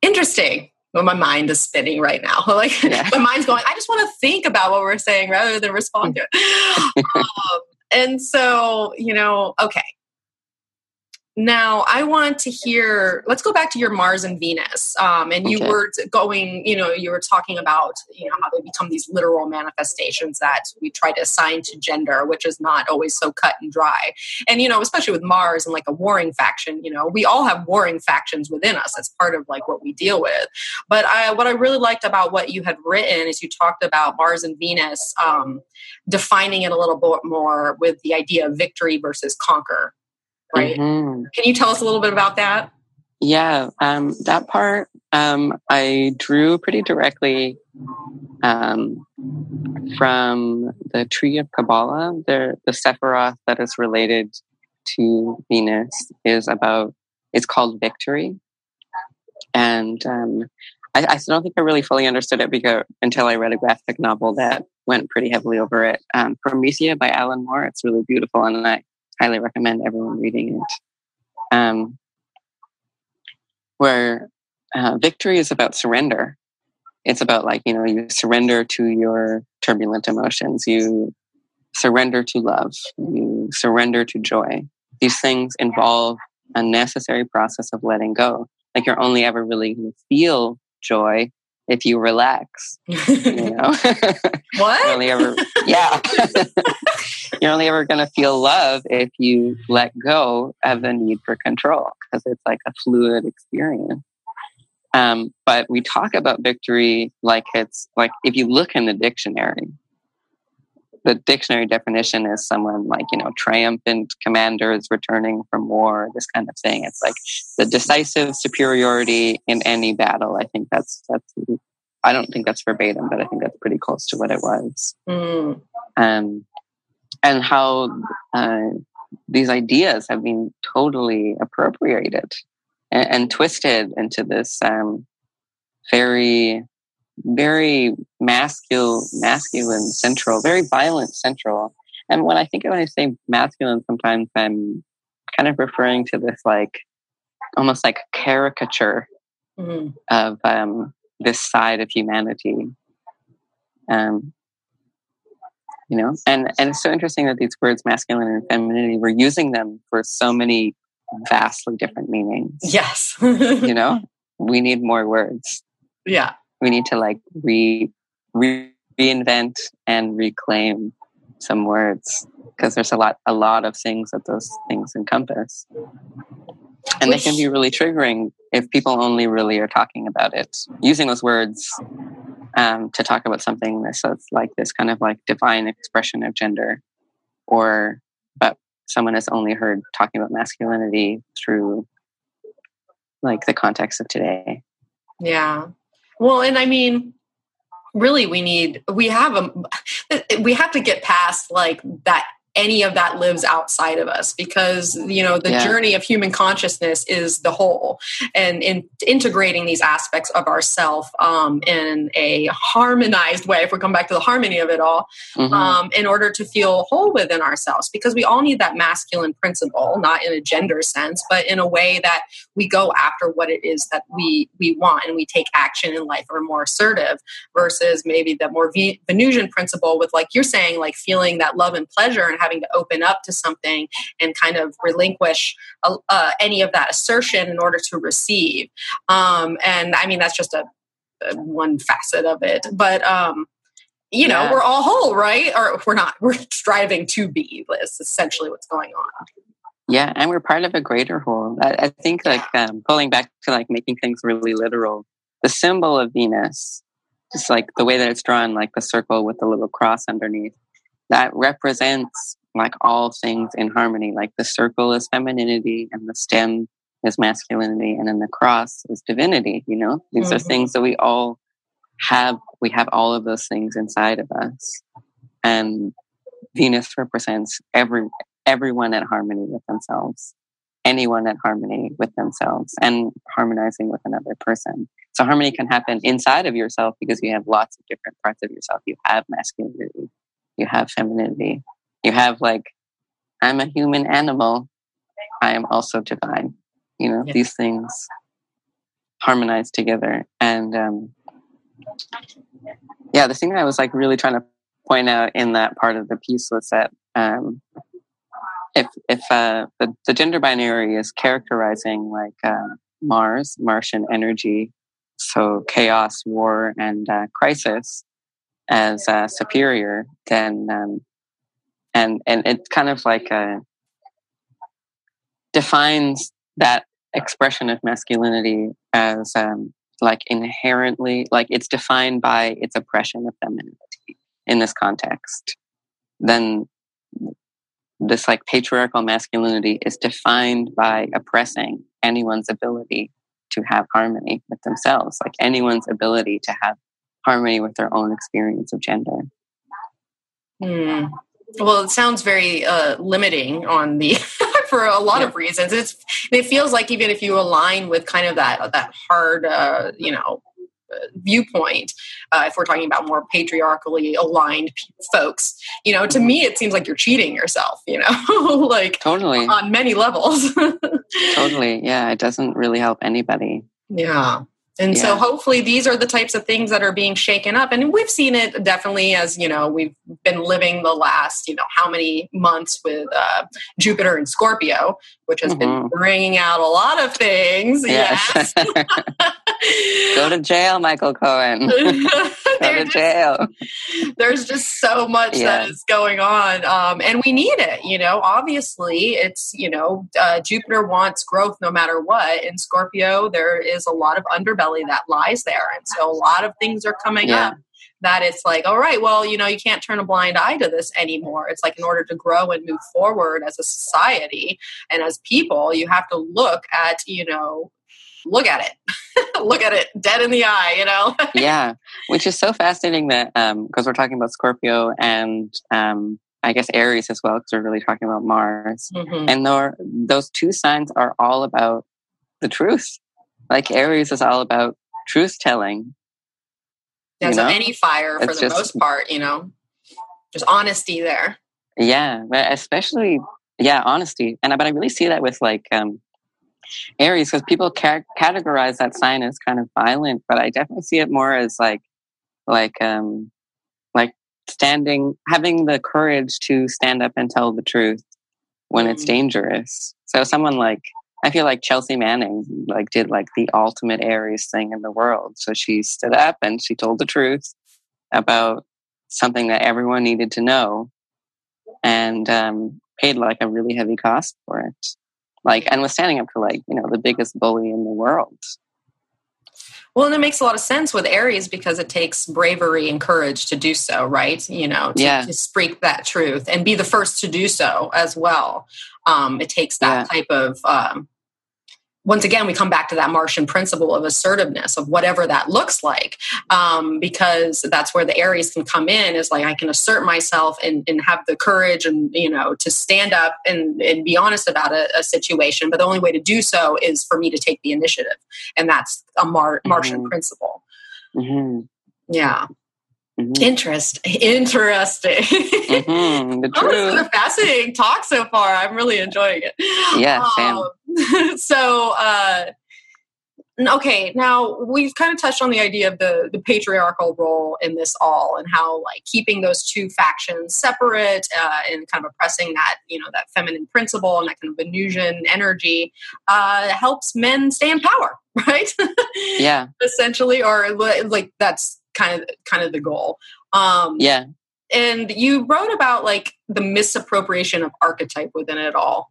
yeah. Interesting but my mind is spinning right now. Like yeah. my mind's going, I just want to think about what we're saying rather than respond to it. um, and so, you know, okay, now, I want to hear. Let's go back to your Mars and Venus. Um, and you okay. were going, you know, you were talking about, you know, how they become these literal manifestations that we try to assign to gender, which is not always so cut and dry. And you know, especially with Mars and like a warring faction, you know, we all have warring factions within us. That's part of like what we deal with. But I, what I really liked about what you had written is you talked about Mars and Venus, um, defining it a little bit more with the idea of victory versus conquer right? Mm-hmm. Can you tell us a little bit about that? Yeah, um, that part um, I drew pretty directly um, from the Tree of Kabbalah. The, the Sephiroth that is related to Venus is about, it's called Victory. And um, I, I, don't think I really fully understood it because until I read a graphic novel that went pretty heavily over it. Um, Promethea by Alan Moore. It's really beautiful, and I highly recommend everyone reading it. Um, where uh, victory is about surrender. It's about like, you know, you surrender to your turbulent emotions. You surrender to love. You surrender to joy. These things involve a necessary process of letting go. Like you're only ever really going to feel joy if you relax. You know? what? only ever, yeah. You're only ever going to feel love if you let go of the need for control because it's like a fluid experience. Um, but we talk about victory like it's like if you look in the dictionary, the dictionary definition is someone like you know triumphant commanders returning from war this kind of thing. It's like the decisive superiority in any battle. I think that's that's i don't think that's verbatim but i think that's pretty close to what it was. Mm. um, and how uh, these ideas have been totally appropriated and, and twisted into this um, very very masculine, masculine central, very violent central. And when I think when I say masculine, sometimes I'm kind of referring to this like almost like caricature mm-hmm. of um, this side of humanity. Um, you know, and and it's so interesting that these words, masculine and femininity, we're using them for so many vastly different meanings. Yes, you know, we need more words. Yeah, we need to like re, re reinvent and reclaim some words because there's a lot a lot of things that those things encompass. And Which, they can be really triggering if people only really are talking about it using those words um, to talk about something that's like this kind of like divine expression of gender or but someone has only heard talking about masculinity through like the context of today. Yeah well and i mean really we need we have a we have to get past like that any of that lives outside of us because you know the yeah. journey of human consciousness is the whole and in integrating these aspects of ourself um, in a harmonized way if we come back to the harmony of it all mm-hmm. um, in order to feel whole within ourselves because we all need that masculine principle not in a gender sense but in a way that we go after what it is that we we want and we take action in life or more assertive versus maybe the more Venusian principle with like you're saying like feeling that love and pleasure and having to open up to something and kind of relinquish uh, uh, any of that assertion in order to receive. Um, and I mean, that's just a, a one facet of it. But um, you know, yeah. we're all whole, right? Or we're not. We're striving to be. That's essentially what's going on. Yeah, and we're part of a greater whole. I, I think, like um, pulling back to like making things really literal. The symbol of Venus, just like the way that it's drawn, like the circle with the little cross underneath that represents like all things in harmony. Like the circle is femininity and the stem is masculinity and then the cross is divinity, you know? These mm-hmm. are things that we all have we have all of those things inside of us. And Venus represents every everyone at harmony with themselves. Anyone at harmony with themselves and harmonizing with another person. So harmony can happen inside of yourself because you have lots of different parts of yourself. You have masculinity, you have femininity, you have like, I'm a human animal, I am also divine. You know, these things harmonize together. And um, yeah, the thing I was like really trying to point out in that part of the piece was that um, if if uh, the, the gender binary is characterizing like uh, Mars, Martian energy, so chaos, war, and uh, crisis, as uh, superior, then um, and and it kind of like uh, defines that expression of masculinity as um, like inherently like it's defined by its oppression of femininity in this context. Then this like patriarchal masculinity is defined by oppressing anyone's ability to have harmony with themselves, like anyone's ability to have harmony with their own experience of gender. Hmm. Well, it sounds very uh, limiting on the for a lot yeah. of reasons. It's it feels like even if you align with kind of that that hard, uh, you know, viewpoint uh, if we're talking about more patriarchally aligned folks. You know to me it seems like you're cheating yourself you know? Like totally. on many levels. Totally. Yeah it doesn't really help anybody. Yeah. And yeah. so hopefully these are the types of things that are being shaken up. And we've seen it definitely as, you know, we've been living the last, you know, how many months with uh, Jupiter and Scorpio, which has mm-hmm. been bringing out a lot of things. Yes. yes. Go to jail, Michael Cohen. Go to jail. there's just so much yeah. that is going on. Um, and we need it, you know, obviously it's, you know, uh, Jupiter wants growth no matter what. In Scorpio, there is a lot of underbelly that lies there. And so a lot of things are coming yeah. up that it's like, all right, well, you know, you can't turn a blind eye to this anymore. It's like in order to grow and move forward as a society and as people, you have to look at, you know, look at it. look at it dead in the eye, you know? yeah. Which is so fascinating that, um, because we're talking about Scorpio and, um, I guess Aries as well, because we're really talking about Mars. Mm-hmm. And those two signs are all about the truth. Like Aries is all about truth telling yeah, so know? any fire for it's the just, most part, you know, just honesty there. Yeah, but especially yeah, honesty. And but I really see that with like um Aries, because people ca- categorize that sign as kind of violent, but I definitely see it more as like, like, um, like standing, having the courage to stand up and tell the truth when mm. it's dangerous. So someone like, I feel like Chelsea Manning like did like the ultimate Aries thing in the world. So she stood up and she told the truth about something that everyone needed to know and um, paid like a really heavy cost for it. Like, and was standing up for like, you know, the biggest bully in the world. Well, and it makes a lot of sense with Aries because it takes bravery and courage to do so, right? You know, to, yeah. to speak that truth and be the first to do so as well. Um, it takes that yeah. type of um, once again, we come back to that Martian principle of assertiveness of whatever that looks like, um, because that's where the Aries can come in. Is like I can assert myself and, and have the courage and you know to stand up and, and be honest about a, a, situation. But the only way to do so is for me to take the initiative, and that's a Mar- Martian mm-hmm. principle. Mm-hmm. Yeah. Mm-hmm. Interest, interesting. Mm-hmm. The truth. oh, a fascinating talk so far. I'm really enjoying it. Yeah, um, so, uh, okay, now we've kind of touched on the idea of the the patriarchal role in this all, and how like keeping those two factions separate uh, and kind of oppressing that you know that feminine principle and that kind of Venusian energy uh, helps men stay in power, right? yeah, essentially, or like that's kind of kind of the goal. Um, yeah. And you wrote about like the misappropriation of archetype within it all,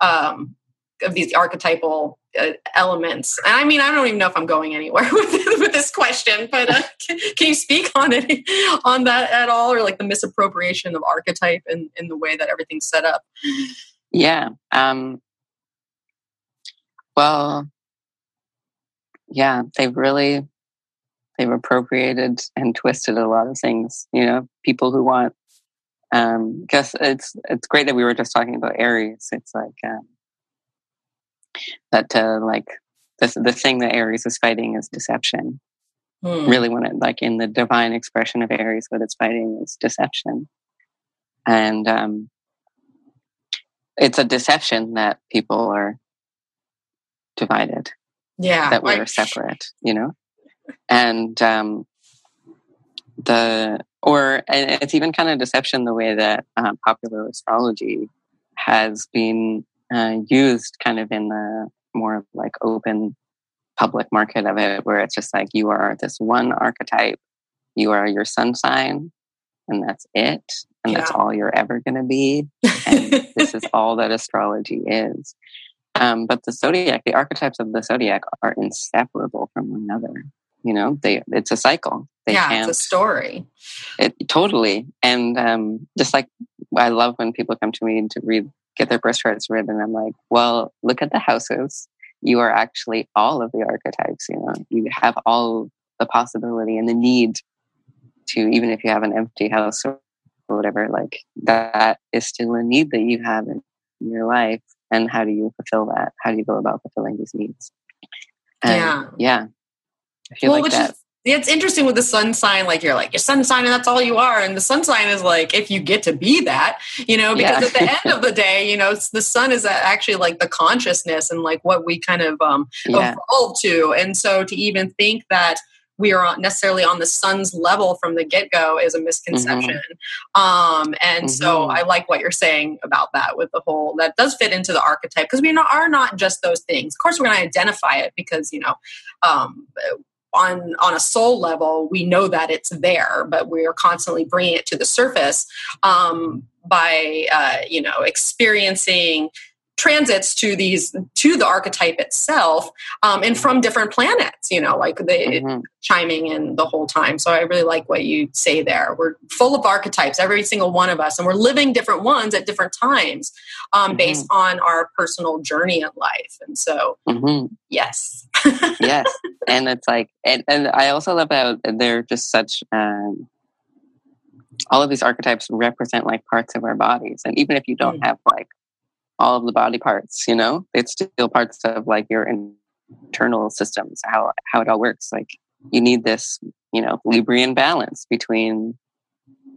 um, of these archetypal uh, elements. And I mean, I don't even know if I'm going anywhere with, with this question, but uh, can, can, you speak on it on that at all, or like the misappropriation of archetype in, in the way that everything's set up? Yeah. Um, well, yeah, they've really they've appropriated and twisted a lot of things. You know, people who want. Um, guess it's it's great that we were just talking about Aries. It's like um, that uh, like the the thing that Aries is fighting is deception. Hmm. Really, when it like in the divine expression of Aries, what it's fighting is deception, and um, it's a deception that people are divided. Yeah, that we're like, separate. You know, and um, the or it's even kind of deception the way that uh, popular astrology has been uh, used kind of in the more like open public market of it where it's just like you are this one archetype you are your sun sign and that's it and yeah. that's all you're ever going to be and this is all that astrology is um, but the zodiac the archetypes of the zodiac are inseparable from one another you know they it's a cycle. They yeah it's a story. It totally. And um, just like i love when people come to me to read get their birth charts read and i'm like well look at the houses. You are actually all of the archetypes you know. You have all the possibility and the need to even if you have an empty house or whatever like that is still a need that you have in your life. And how do you fulfill that? How do you go about fulfilling these needs? Yeah. yeah I feel well, like that. Is, it's interesting with the sun sign, like you're like your sun sign and that's all you are. And the sun sign is like if you get to be that, you know, because yeah. at the end of the day, you know, the sun is actually like the consciousness and like what we kind of um yeah. evolve to. And so to even think that we are necessarily on the sun's level from the get-go is a misconception mm-hmm. um, and mm-hmm. so i like what you're saying about that with the whole that does fit into the archetype because we are not just those things of course we're going to identify it because you know um, on on a soul level we know that it's there but we are constantly bringing it to the surface um, by uh, you know experiencing transits to these to the archetype itself um, and from different planets you know like the mm-hmm. chiming in the whole time so i really like what you say there we're full of archetypes every single one of us and we're living different ones at different times um, mm-hmm. based on our personal journey in life and so mm-hmm. yes yes and it's like and, and i also love how they're just such um, all of these archetypes represent like parts of our bodies and even if you don't mm. have like all of the body parts you know it's still parts of like your internal systems how how it all works like you need this you know librian balance between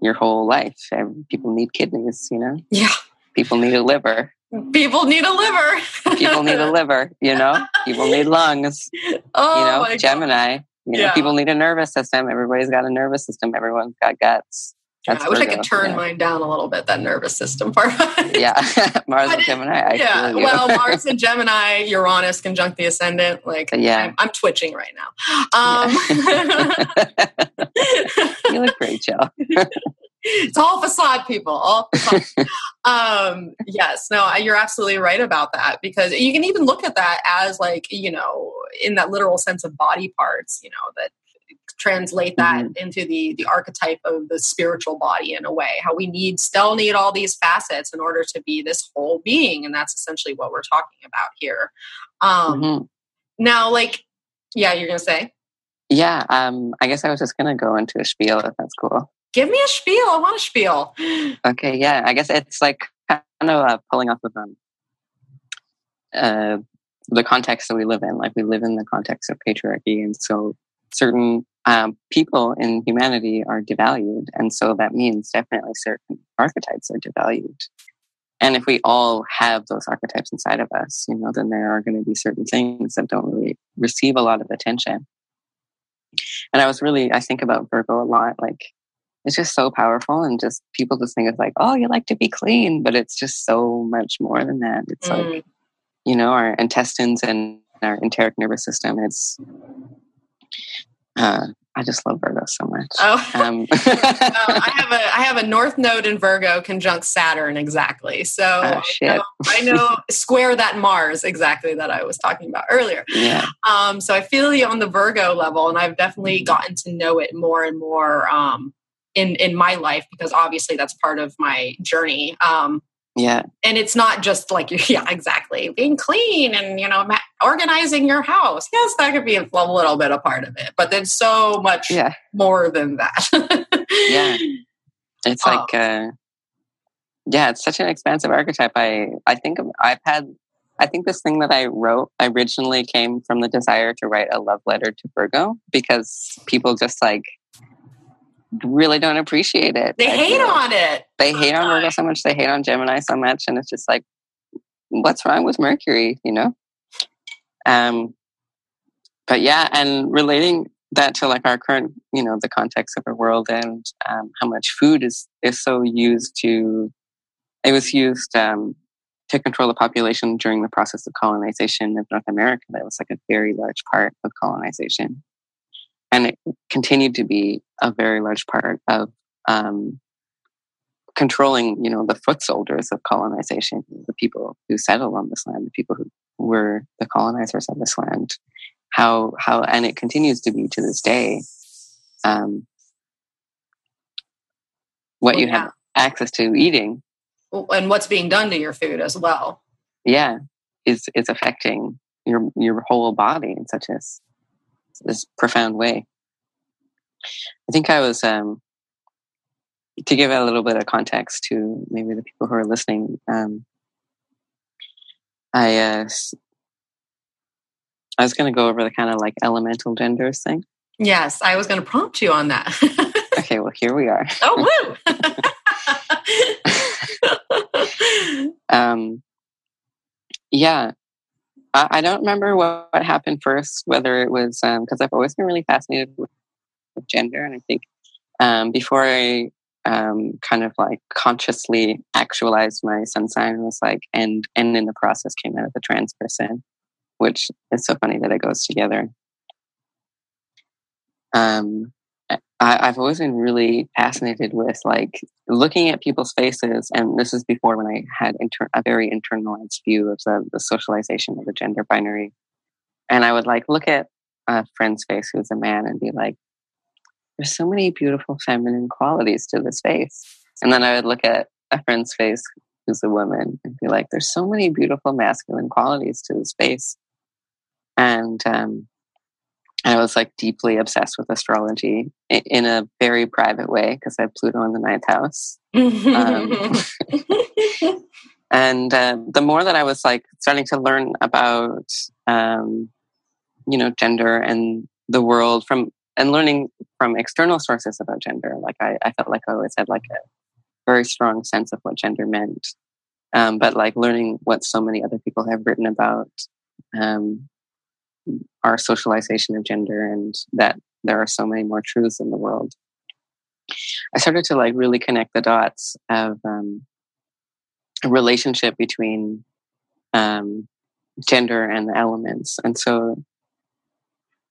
your whole life And people need kidneys you know yeah people need a liver People need a liver. people need a liver, you know? People need lungs. Oh, you know, Gemini. You know, Yeah. people need a nervous system. Everybody's got a nervous system. Everyone's got guts. That's I wish I could turn yeah. mine down a little bit. That nervous system part. Yeah, Mars and Gemini. I yeah. Well, Mars and Gemini, Uranus conjunct the ascendant. Like, Yeah. I'm, I'm twitching right now. Um, you look great, Jill. it's all facade, people. All facade. um, yes, no, you're absolutely right about that because you can even look at that as like you know, in that literal sense of body parts. You know that translate that into the the archetype of the spiritual body in a way how we need still need all these facets in order to be this whole being and that's essentially what we're talking about here um Mhm. now like yeah you're gonna say Yeah, um, I guess I was just gonna go into a spiel if that's cool. give me a spiel i want a spiel Okay, yeah, I guess it's like kind of uh, pulling off of um, uh, the context that we live in. Like we live in the context of patriarchy, and so certain um, people in humanity are devalued, and so that means definitely certain archetypes are devalued. And if we all have those archetypes inside of us, you know, then there are going to be certain things that don't really receive a lot of attention. And I was really, I think about Virgo a lot, like it's just so powerful and just people just think it's like oh you like to be clean but it's just so much more than that it's like Mm. you know our intestines and our enteric nervous system it's uh, i just love virgo so much oh um, Uh, I have a I have a North Node in Virgo conjunct Saturn exactly. So oh shit I know square that Mars exactly that I was talking about earlier. yeah Um, so I feel you on the Virgo level, and I've definitely gotten to know it more and more um, in in my life because obviously that's part of my journey. Um, yeah and it's not just like yeah, exactly being clean and you know organizing your house. Yes, that could be a little bit a part of it, but there's so much yeah more than that. Yeah. it's Oh. like uh, yeah it's such an expansive archetype i i think i've had i think this thing that i wrote originally came from the desire to write a love letter to virgo because people just like really don't appreciate it They I hate feel. on it. they hate on virgo so much they hate on gemini so much and it's just like what's wrong with mercury you know um but yeah and relating that to like our current you know the context of our world and um, how much food is is so used to it was used um, to control the population during the process of colonization of north america that was like a very large part of colonization and it continued to be a very large part of um, controlling you know the foot soldiers of colonization the people who settled on this land the people who were the colonizers of this land. How how and it continues to be to this day um, what Well, you have access to eating. And what's being done to your food as well. yeah is is affecting your your whole body in such a this profound way i think i was um to give a little bit of context to maybe the people who are listening um i uh i was going to go over the kind of like elemental genders thing Yes, I was going to prompt you on that. okay well here we are oh, woo! um yeah I, don't remember what, what happened first whether it was because i've always been really fascinated with, gender and i think um, before i um, kind of like consciously actualized my sun sign was like and and in the process came out of a trans person which is so funny that it goes together. Um I, I've always been really fascinated with like looking at people's faces, and this is before when I had inter- a very internalized view of the, the socialization of the gender binary. And I would like look at a friend's face who's a man and be like, "There's so many beautiful feminine qualities to this face." And then I would look at a friend's face who's a woman and be like, "There's so many beautiful masculine qualities to this face." And um, I was like deeply obsessed with astrology in a very private way because I have Pluto in the ninth house. And uh, the more that I was like starting to learn about, um, you know, gender and the world from and learning from external sources about gender, like I, I felt like I always had like a very strong sense of what gender meant. Um, but like learning what so many other people have written about um, our socialization of gender and that there are so many more truths in the world. I started to like really connect the dots of um, a relationship between um, gender and the elements. And so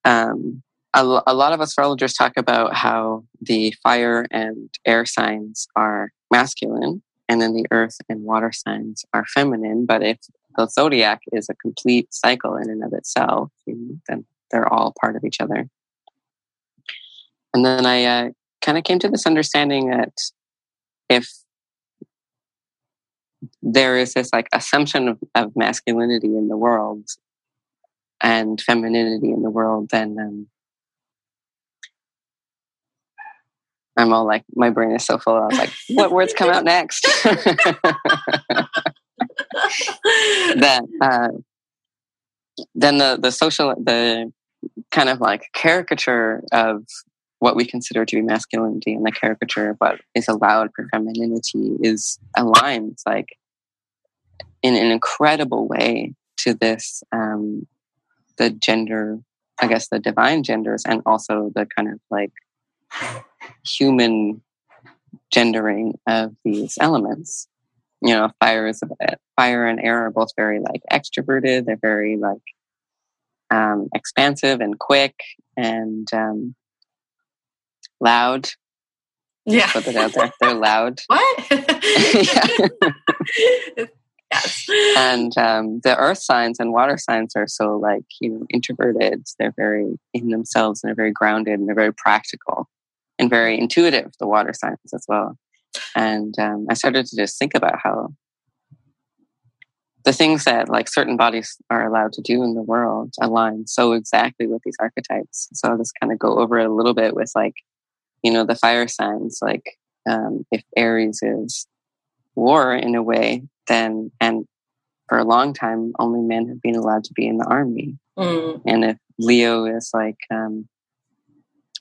um, a, a lot of astrologers talk about how the fire and air signs are masculine and then the earth and water signs are feminine. But if the zodiac is a complete cycle in and of itself, then they're all part of each other. And then I uh, kind of came to this understanding that if there is this like assumption of, of masculinity in the world and femininity in the world, then um, I'm all like, my brain is so full. I was like, what words come out next? that uh, then the the social the kind of like caricature of what we consider to be masculinity and the caricature of what is allowed for femininity is aligned like in an incredible way to this um, the gender i guess the divine genders and also the kind of like human gendering of these elements you know fire is fire and air are both very like extroverted. They're very like um, expansive and quick and um, loud. Yeah. put it out there. They're loud. What? Yes. And um, the earth signs and water signs are so like you know introverted. They're very in themselves and they're very grounded and they're very practical and very intuitive the water signs as well and um, i started to just think about how the things that like certain bodies are allowed to do in the world align so exactly with these archetypes so i'll just kind of go over it a little bit with like you know the fire signs like um, if aries is war in a way then and for a long time only men have been allowed to be in the army mm. and if leo is like um,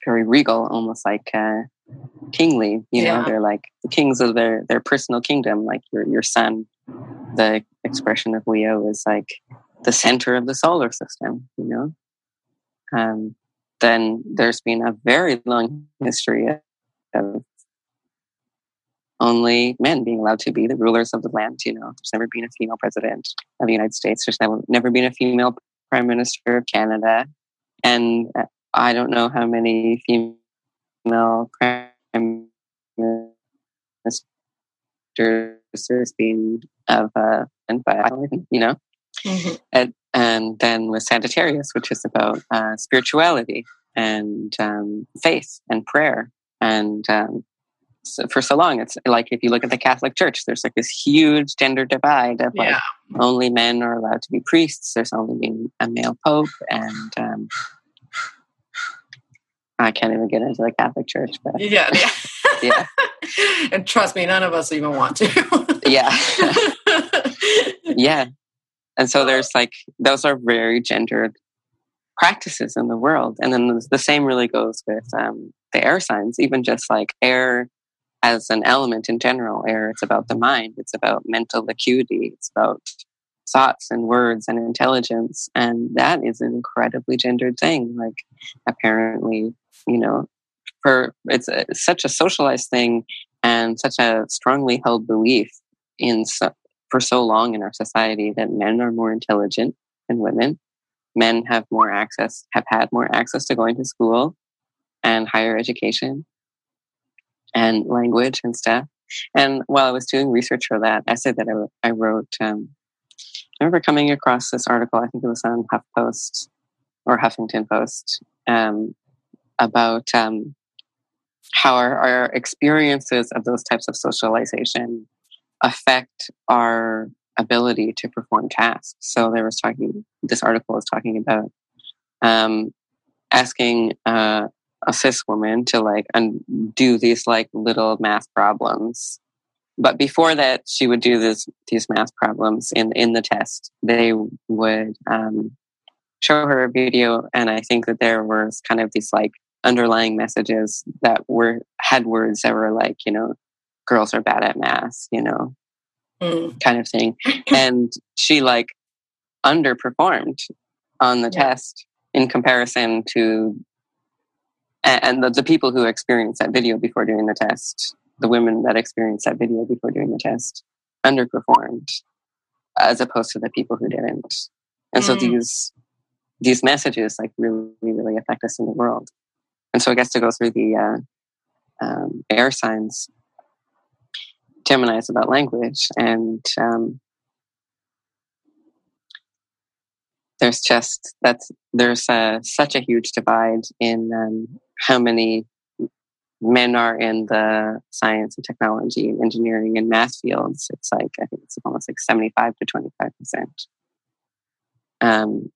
very regal almost like uh, kingly. You know, they're like the kings of their their personal kingdom. Like your your sun, the expression of Leo is like the center of the solar system. You know, um, then there's been a very long history of only men being allowed to be the rulers of the land. You know, there's never been a female president of the United States. There's never never been a female prime minister of Canada, and uh, I don't know how many female prime ministers there's of uh, and by you know, mm-hmm. and, and then with Sagittarius, which is about uh, spirituality and um, faith and prayer, and um, so for so long, it's like if you look at the Catholic Church, there's like this huge gender divide of like yeah. only men are allowed to be priests. There's only being a male pope, and um, I can't even get into the Catholic Church, but yeah, yeah. yeah. and trust me, none of us even want to. yeah. yeah. And so there's like, those are very gendered practices in the world. And then the same really goes with um, the air signs, even just like air as an element in general. Air, it's about the mind, it's about mental acuity, it's about thoughts and words and intelligence. And that is an incredibly gendered thing. Like, apparently, you know, for it's, a, such a socialized thing and such a strongly held belief in so, for so long in our society that men are more intelligent than women. Men have more access, have had more access to going to school and higher education and language and stuff. And while I was doing research for that essay that I, I wrote, um, I remember coming across this article. I think it was on HuffPost or Huffington Post um, about um, how our, our experiences of those types of socialization affect our ability to perform tasks. So there was talking, this article was talking about um, asking uh, a cis woman to like un- do these like little math problems. But before that, she would do this, these math problems in, in the test. They would um, show her a video. And I think that there was kind of these like underlying messages that were had words that were like you know girls are bad at math you know Mm. kind of thing. And she like underperformed on the Yeah. test in comparison to and the, the people who experienced that video before doing the test, the women that experienced that video before doing the test, underperformed as opposed to the people who didn't. And so Mm. these these messages like really really affect us in the world. And so I guess to go through the uh, um, air signs, Gemini is about language, and um, there's just that's there's uh, such a huge divide in um, how many men are in the science and technology and engineering and math fields. It's like I think it's almost like seventy five to twenty five percent. Um,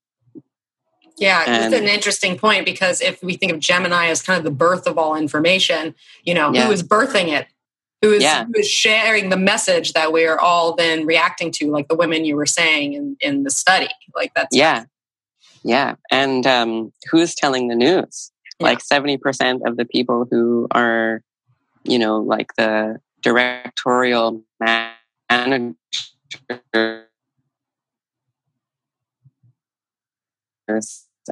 Yeah, And- it's an interesting point because if we think of Gemini as kind of the birth of all information, you know, Yeah. who is birthing it? Who is, Yeah. who is sharing the message that we are all then reacting to, like the women you were saying in, in the study? Like that's yeah, yeah, and um, who's telling the news? Yeah. Like seventy percent of the people who are, you know, like the directorial managers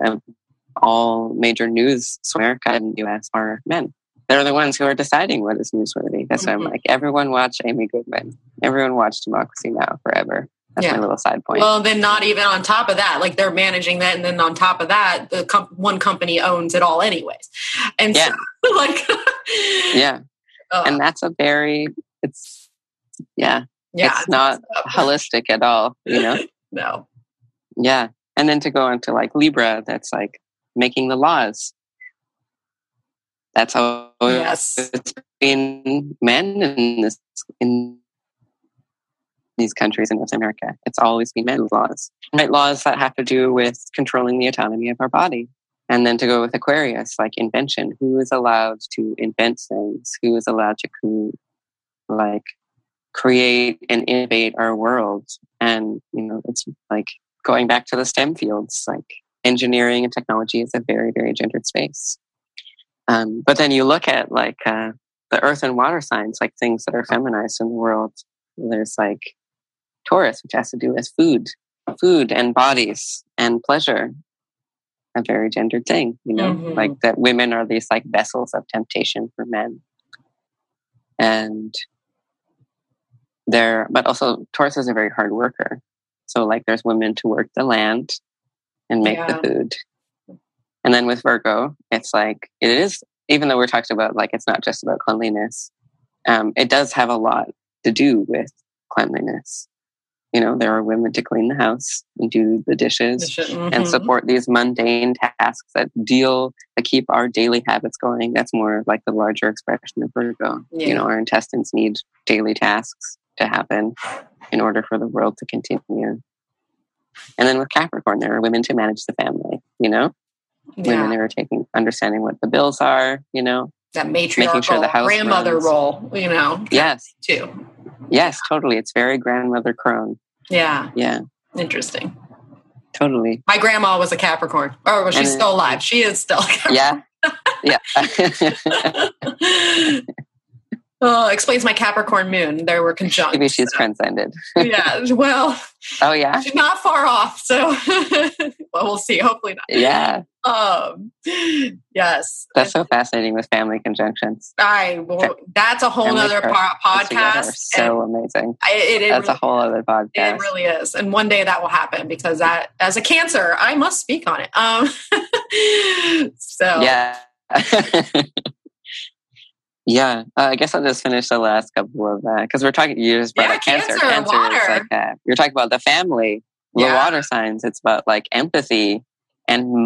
of all major news America and the US are men. They're the ones who are deciding what is newsworthy. That's why I'm mm-hmm. like, everyone watch Amy Goodman. Everyone watch Democracy Now! forever. That's Yeah. my little side point. Well, then not even on top of that, like they're managing that, and then on top of that, the com- one company owns it all, anyways. And Yeah. so, like, yeah. uh, And that's a very, it's, yeah, yeah, it's not holistic at all, you know? no, Yeah. And then to go into like Libra, that's like making the laws. That's how Yes. it's been men in this in these countries in North America. It's always been men's laws. Right? Laws that have to do with controlling the autonomy of our body. And then to go with Aquarius, like invention. Who is allowed to invent things? Who is allowed to like create and innovate our world? And you know, it's like going back to the STEM fields, like engineering and technology is a very, very gendered space. Um, but then you look at like uh, the earth and water signs, like things that are feminized in the world. There's like Taurus, which has to do with food, food and bodies and pleasure. A very gendered thing, you know, Mhm. like that women are these like vessels of temptation for men. And they're, but also Taurus is a very hard worker. So like there's women to work the land and make Yeah. the food. And then with Virgo, it's like it is even though we're talking about like it's not just about cleanliness, um, it does have a lot to do with cleanliness. You know, there are women to clean the house and do the dishes and Mhm. support these mundane tasks that deal that keep our daily habits going. That's more like the larger expression of Virgo. Yeah. You know, our intestines need daily tasks to happen in order for the world to continue. And then with Capricorn, there are women to manage the family, you know, yeah. women that are taking understanding what the bills are, you know. That matriarchal sure the house grandmother runs. role, you know, Yes. too. Yes, totally. It's very grandmother crone. Yeah, Yeah, interesting. totally. My grandma was a Capricorn. Oh, well, she's And- still alive. She is still. a Yeah. Yeah. Oh, explains my Capricorn moon. There were conjunct. Maybe she's transcended. yeah. Well, Oh yeah. she's not far off. So, well, we'll see. Hopefully not. Yeah. Um, yes. That's so fascinating with family conjunctions. I will, that's a whole Family nother po- Those together are podcast. So amazing. I, it, it, That's really, a whole other podcast. it really is. And one day that will happen because that, as a cancer, I must speak on it. Um, so Yeah. yeah. Uh, I guess I'll just finish the last couple of that because we're talking. You just brought Yeah, up cancer. cancer, Cancer water. is like uh, you're talking about the family, the Yeah. water signs. It's about like empathy and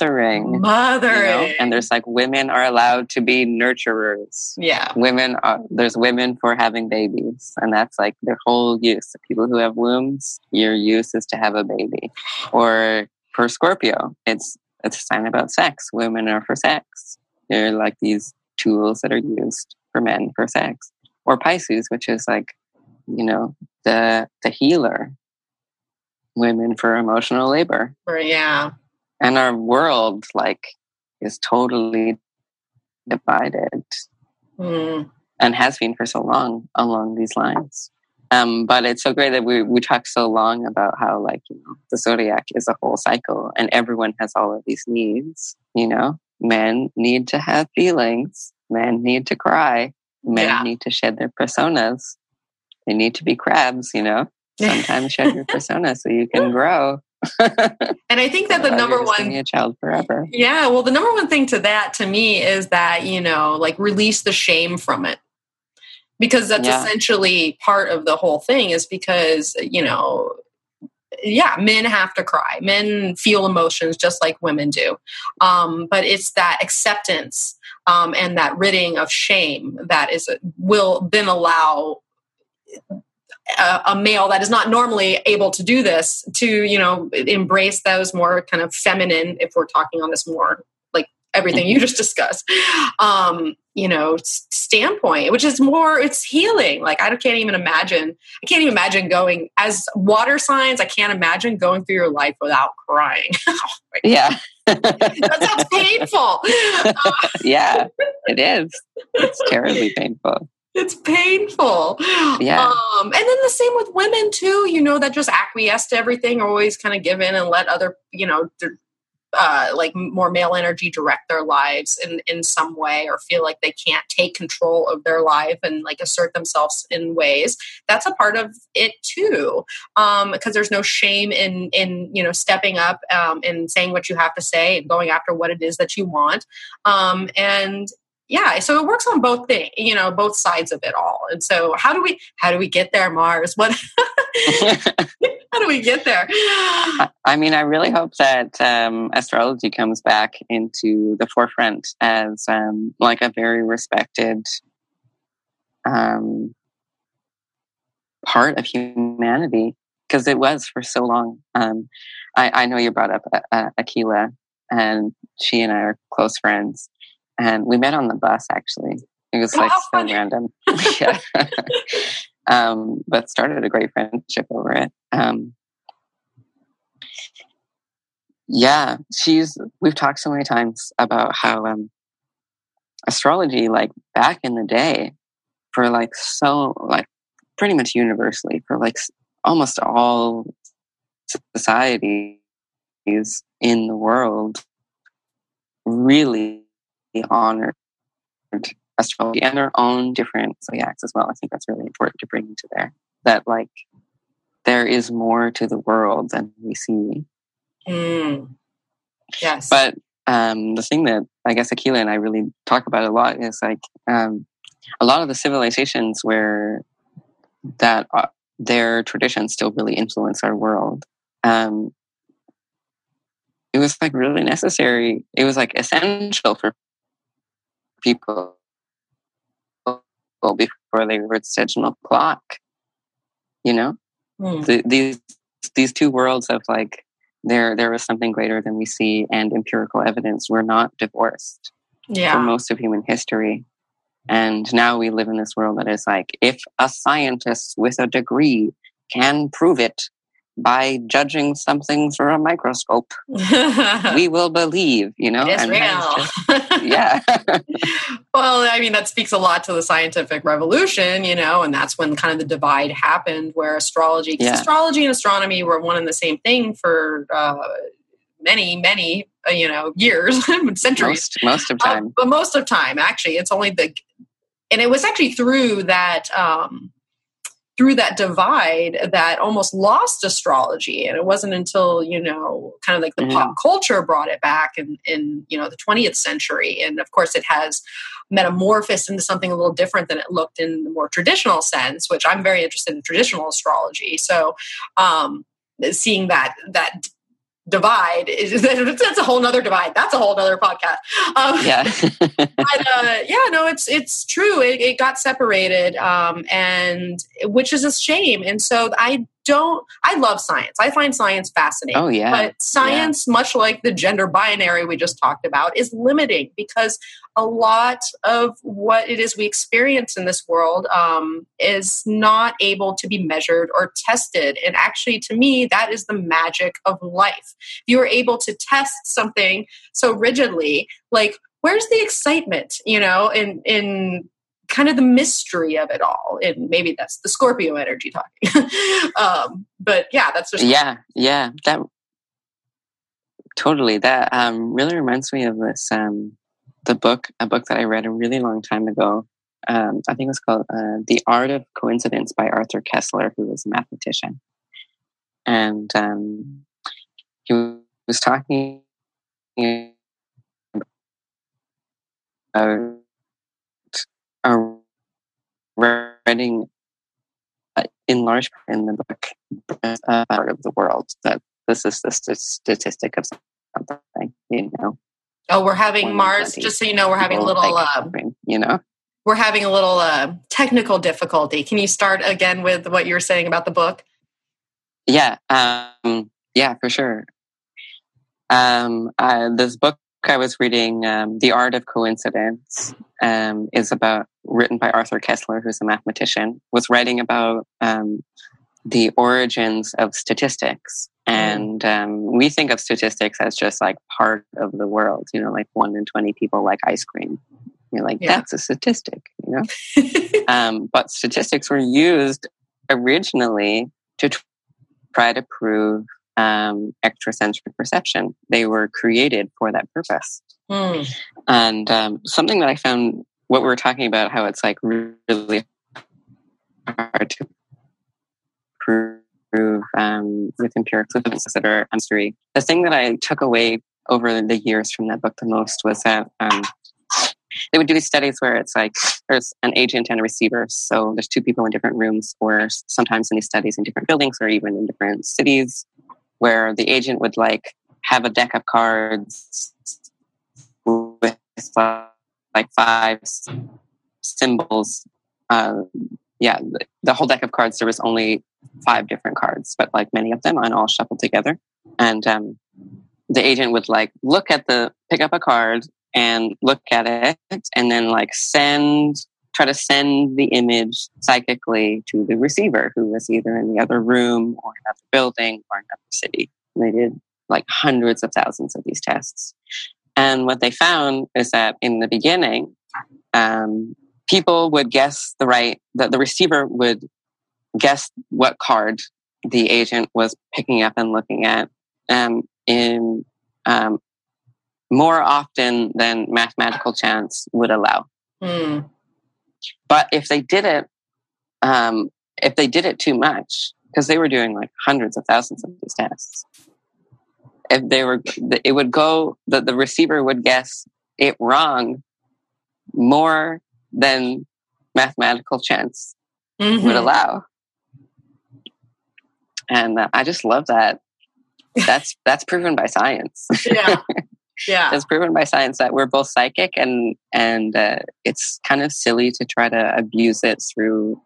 mothering. mother. You know? And there's like women are allowed to be nurturers. yeah. Women are there's women for having babies, and that's like their whole use. The people who have wombs, your use is to have a baby. Or for Scorpio, it's it's a sign about sex. Women are for sex. They're like these tools that are used for men for sex. Or Pisces, which is like, you know, the the healer. Women for emotional labor. Or, yeah. And our world like is totally divided Mm. and has been for so long along these lines. Um, but it's so great that we we talk so long about how like you know the zodiac is a whole cycle, and everyone has all of these needs. You know, men need to have feelings, men need to cry, men yeah. need to shed their personas. They need to be crabs. You know, sometimes shed your persona so you can grow. And I think that the number one a child forever. Yeah, well, the number one thing to that to me is that you know, like release the shame from it because that's yeah. essentially part of the whole thing. Is because you know, yeah, men have to cry. Men feel emotions just like women do, um, but it's that acceptance um, and that ridding of shame that is will then allow a, a, male that is not normally able to do this to you know embrace those more kind of feminine if we're talking on this more like everything you just discussed um you know standpoint which is more it's healing. Like i can't even imagine i can't even imagine going as water signs i can't imagine going through your life without crying. Yeah. That sounds painful. Yeah it is. It's terribly painful it's painful. Yeah. Um, and then the same with women too, you know, that just acquiesce to everything, always kind of give in and let other, you know, uh, like more male energy direct their lives in, in some way or feel like they can't take control of their life and like assert themselves in ways that's a part of it too um, because there's no shame in in you know stepping up um, and saying what you have to say and going after what it is that you want um, and yeah so it works on both things you know both sides of it all. And so how do we how do we get there mars? What how do we get there? I mean i really hope that um, astrology comes back into the forefront as um, like a very respected um, part of humanity because it was for so long. Um, I, I, know you brought up uh, uh, akila and she and i are close friends and we met on the bus actually. It was like so random. yeah. um, but started a great friendship over it. Um, yeah, she's. We've talked so many times about how um, astrology, like back in the day, for like so like pretty much universally for like almost all societies in the world, really honored astrology and their own different zodiacs as well. I think that's really important to bring into there. That like there is more to the world than we see. Mm. Yes. But um, the thing that I guess Akila and I really talk about a lot is like um, a lot of the civilizations where that uh, their traditions still really influence our world. Um, it was like really necessary. It was like essential for people before they were original clock. You know, mm. the, these these two worlds of like there there was something greater than we see and empirical evidence were not divorced yeah. for most of human history. And now we live in this world that is like, if a scientist with a degree can prove it, by judging something through a microscope. we will believe, you know? It's real. Just, yeah. well, I mean, that speaks a lot to the scientific revolution, you know, and that's when kind of the divide happened where astrology, yeah. astrology and astronomy were one and the same thing for uh, many, many, uh, you know, years, centuries. Most, most of uh, time. Uh, but most of time, actually. It's only the, and it was actually through that, um, through that divide that almost lost astrology. And it wasn't until you know kind of like the pop culture brought it back in in you know the 20th century. And of course it has metamorphosed into something a little different than it looked in the more traditional sense which i'm very interested in traditional astrology. So um seeing that that divide is that's a whole nother divide. That's a whole nother podcast. Um, yeah. but uh, yeah no it's it's true. It, it got separated um, and which is a shame. And so i don't i love science i find science fascinating oh yeah but science yeah. much like the gender binary we just talked about is limiting because a lot of what it is we experience in this world um, is not able to be measured or tested. And actually, to me, that is the magic of life. If you are able to test something so rigidly, like where's the excitement, you know, in in kind of the mystery of it all. And maybe that's the Scorpio energy talking. um, but yeah, that's just yeah, yeah. That totally. That um, really reminds me of this um, the book, a book that I read a really long time ago. Um, I think it was called uh, "The Art of Coincidence" by Arthur Koestler, who was a mathematician, and um, he was talking about uh, writing uh, in large part in the book uh, part of the world that this is the statistic of something, you know. Oh, we're having Mars. Just so you know, we're having a little, uh, you know, we're having a little uh, technical difficulty. Can you start again with what you were saying about the book? Yeah, um, yeah, for sure. Um, uh, this book I was reading, um, The Art of Coincidence, um, is about written by Arthur Koestler, who's a mathematician, was writing about um, the origins of statistics. Mm. And um, we think of statistics as just like part of the world, you know, like one in 20 people like ice cream. You're like, yeah. that's a statistic, you know? um, but statistics were used originally to try to prove um, extrasensory perception. They were created for that purpose. Mm. And um, something that I found, what we were talking about, how it's like really hard to prove um, with empirical evidence that are mystery. The thing that I took away over the years from that book the most was that um, they would do these studies where it's like there's an agent and a receiver. So there's two people in different rooms, or sometimes in these studies in different buildings or even in different cities where the agent would like have a deck of cards with like five symbols. Uh, yeah, the, the, whole deck of cards, there was only five different cards, but like many of them and all shuffled together. And um, the agent would like look at the, pick up a card and look at it and then like send try to send the image psychically to the receiver who was either in the other room or another building or another city. And they did like hundreds of thousands of these tests. And what they found is that in the beginning, um, people would guess the right, that the receiver would guess what card the agent was picking up and looking at um, in um, more often than mathematical chance would allow. Mm. But if they did it, um, if they did it too much, because they were doing like hundreds of thousands of these tests, if they were, it would go, the, the receiver would guess it wrong more than mathematical chance mm-hmm. would allow. And uh, I just love that. That's that's proven by science. Yeah. yeah it's proven by science that we're both psychic and and uh, it's kind of silly to try to abuse it through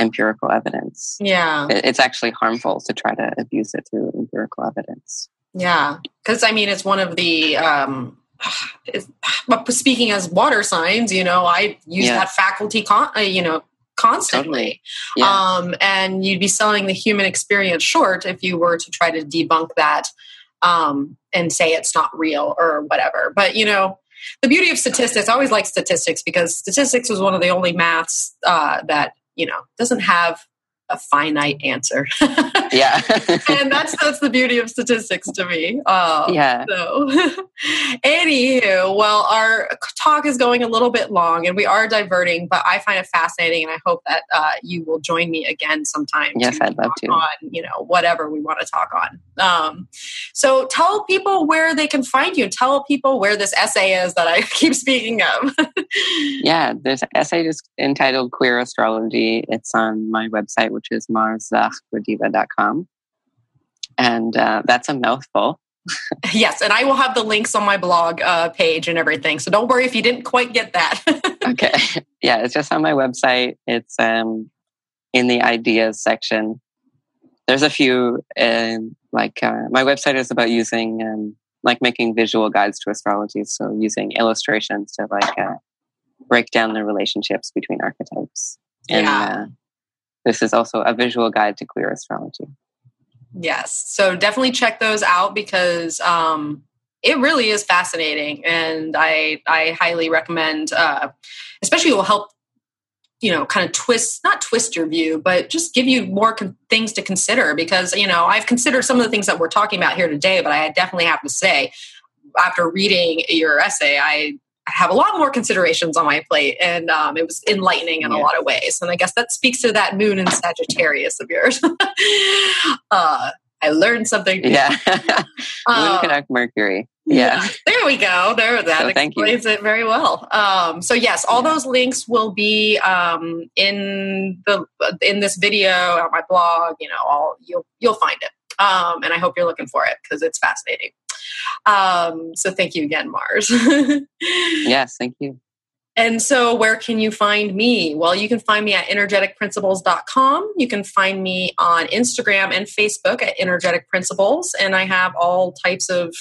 empirical evidence yeah it's actually harmful to try to abuse it through empirical evidence yeah because i mean it's one of the um speaking as water signs you know i use yeah. that faculty con- uh, you know constantly totally. yeah. um, and you'd be selling the human experience short if you were to try to debunk that um, and say it's not real or whatever. But you know, the beauty of statistics, I always like statistics because statistics was one of the only maths uh, that you know doesn't have a finite answer. yeah, and that's that's the beauty of statistics to me. Uh, yeah. So, anywho, well, our talk is going a little bit long, and we are diverting, but I find it fascinating, and I hope that uh, you will join me again sometime. Yes, I'd love to. On you know whatever we want to talk on. Um, so tell people where they can find you. Tell people where this essay is that I keep speaking of. yeah, this essay is entitled "Queer Astrology." It's on my website which is marszachgodiva.com. And uh, that's a mouthful. yes, and I will have the links on my blog uh, page and everything. So don't worry if you didn't quite get that. okay. Yeah, it's just on my website. It's um, in the ideas section. There's a few, uh, like, uh, my website is about using, um, like, making visual guides to astrology. So using illustrations to, like, uh, break down the relationships between archetypes. And, yeah. This is also a visual guide to queer astrology. Yes. So definitely check those out because um, it really is fascinating. And I, I highly recommend, uh, especially will help you know kind of twist not twist your view but just give you more con- things to consider because you know i've considered some of the things that we're talking about here today but i definitely have to say after reading your essay i have a lot more considerations on my plate and um, it was enlightening in yeah. a lot of ways and i guess that speaks to that moon in sagittarius of yours uh, i learned something New. yeah moon uh, connect mercury yeah. yeah. There we go. There that so explains it very well. Um, so yes, all yeah. those links will be um, in the in this video on my blog. You know, all you'll you'll find it. Um, and I hope you're looking for it because it's fascinating. Um, so thank you again, Mars. yes, thank you. And so, where can you find me? Well, you can find me at energeticprinciples.com. You can find me on Instagram and Facebook at Energetic Principles. And I have all types of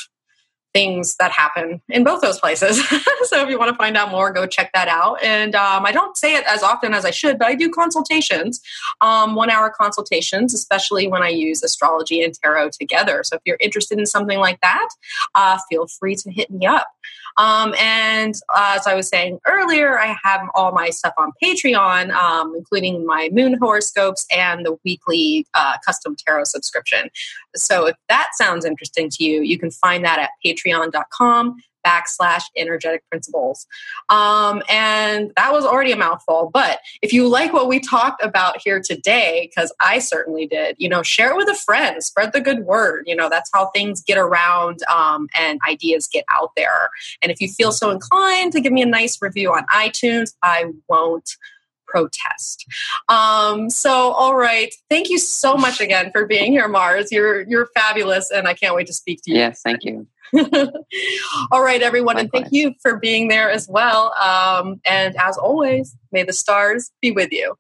things that happen in both those places. so if you want to find out more, go check that out. And um, I don't say it as often as I should, but I do consultations, um, one hour consultations, especially when I use astrology and tarot together. So if you're interested in something like that, uh, feel free to hit me up. Um, and uh, as I was saying earlier, I have all my stuff on Patreon, um, including my moon horoscopes and the weekly uh, custom tarot subscription. So if that sounds interesting to you, you can find that at patreon.com backslash energetic principles. Um, and that was already a mouthful. But if you like what we talked about here today, because I certainly did, you know, share it with a friend, spread the good word. You know, that's how things get around um, and ideas get out there. And if you feel so inclined to give me a nice review on iTunes, I won't protest. Um, so, all right, thank you so much again for being here, Mars. You're you're fabulous, and I can't wait to speak to you. Yes, thank you. All right, everyone, Likewise. and thank you for being there as well. Um, and as always, may the stars be with you.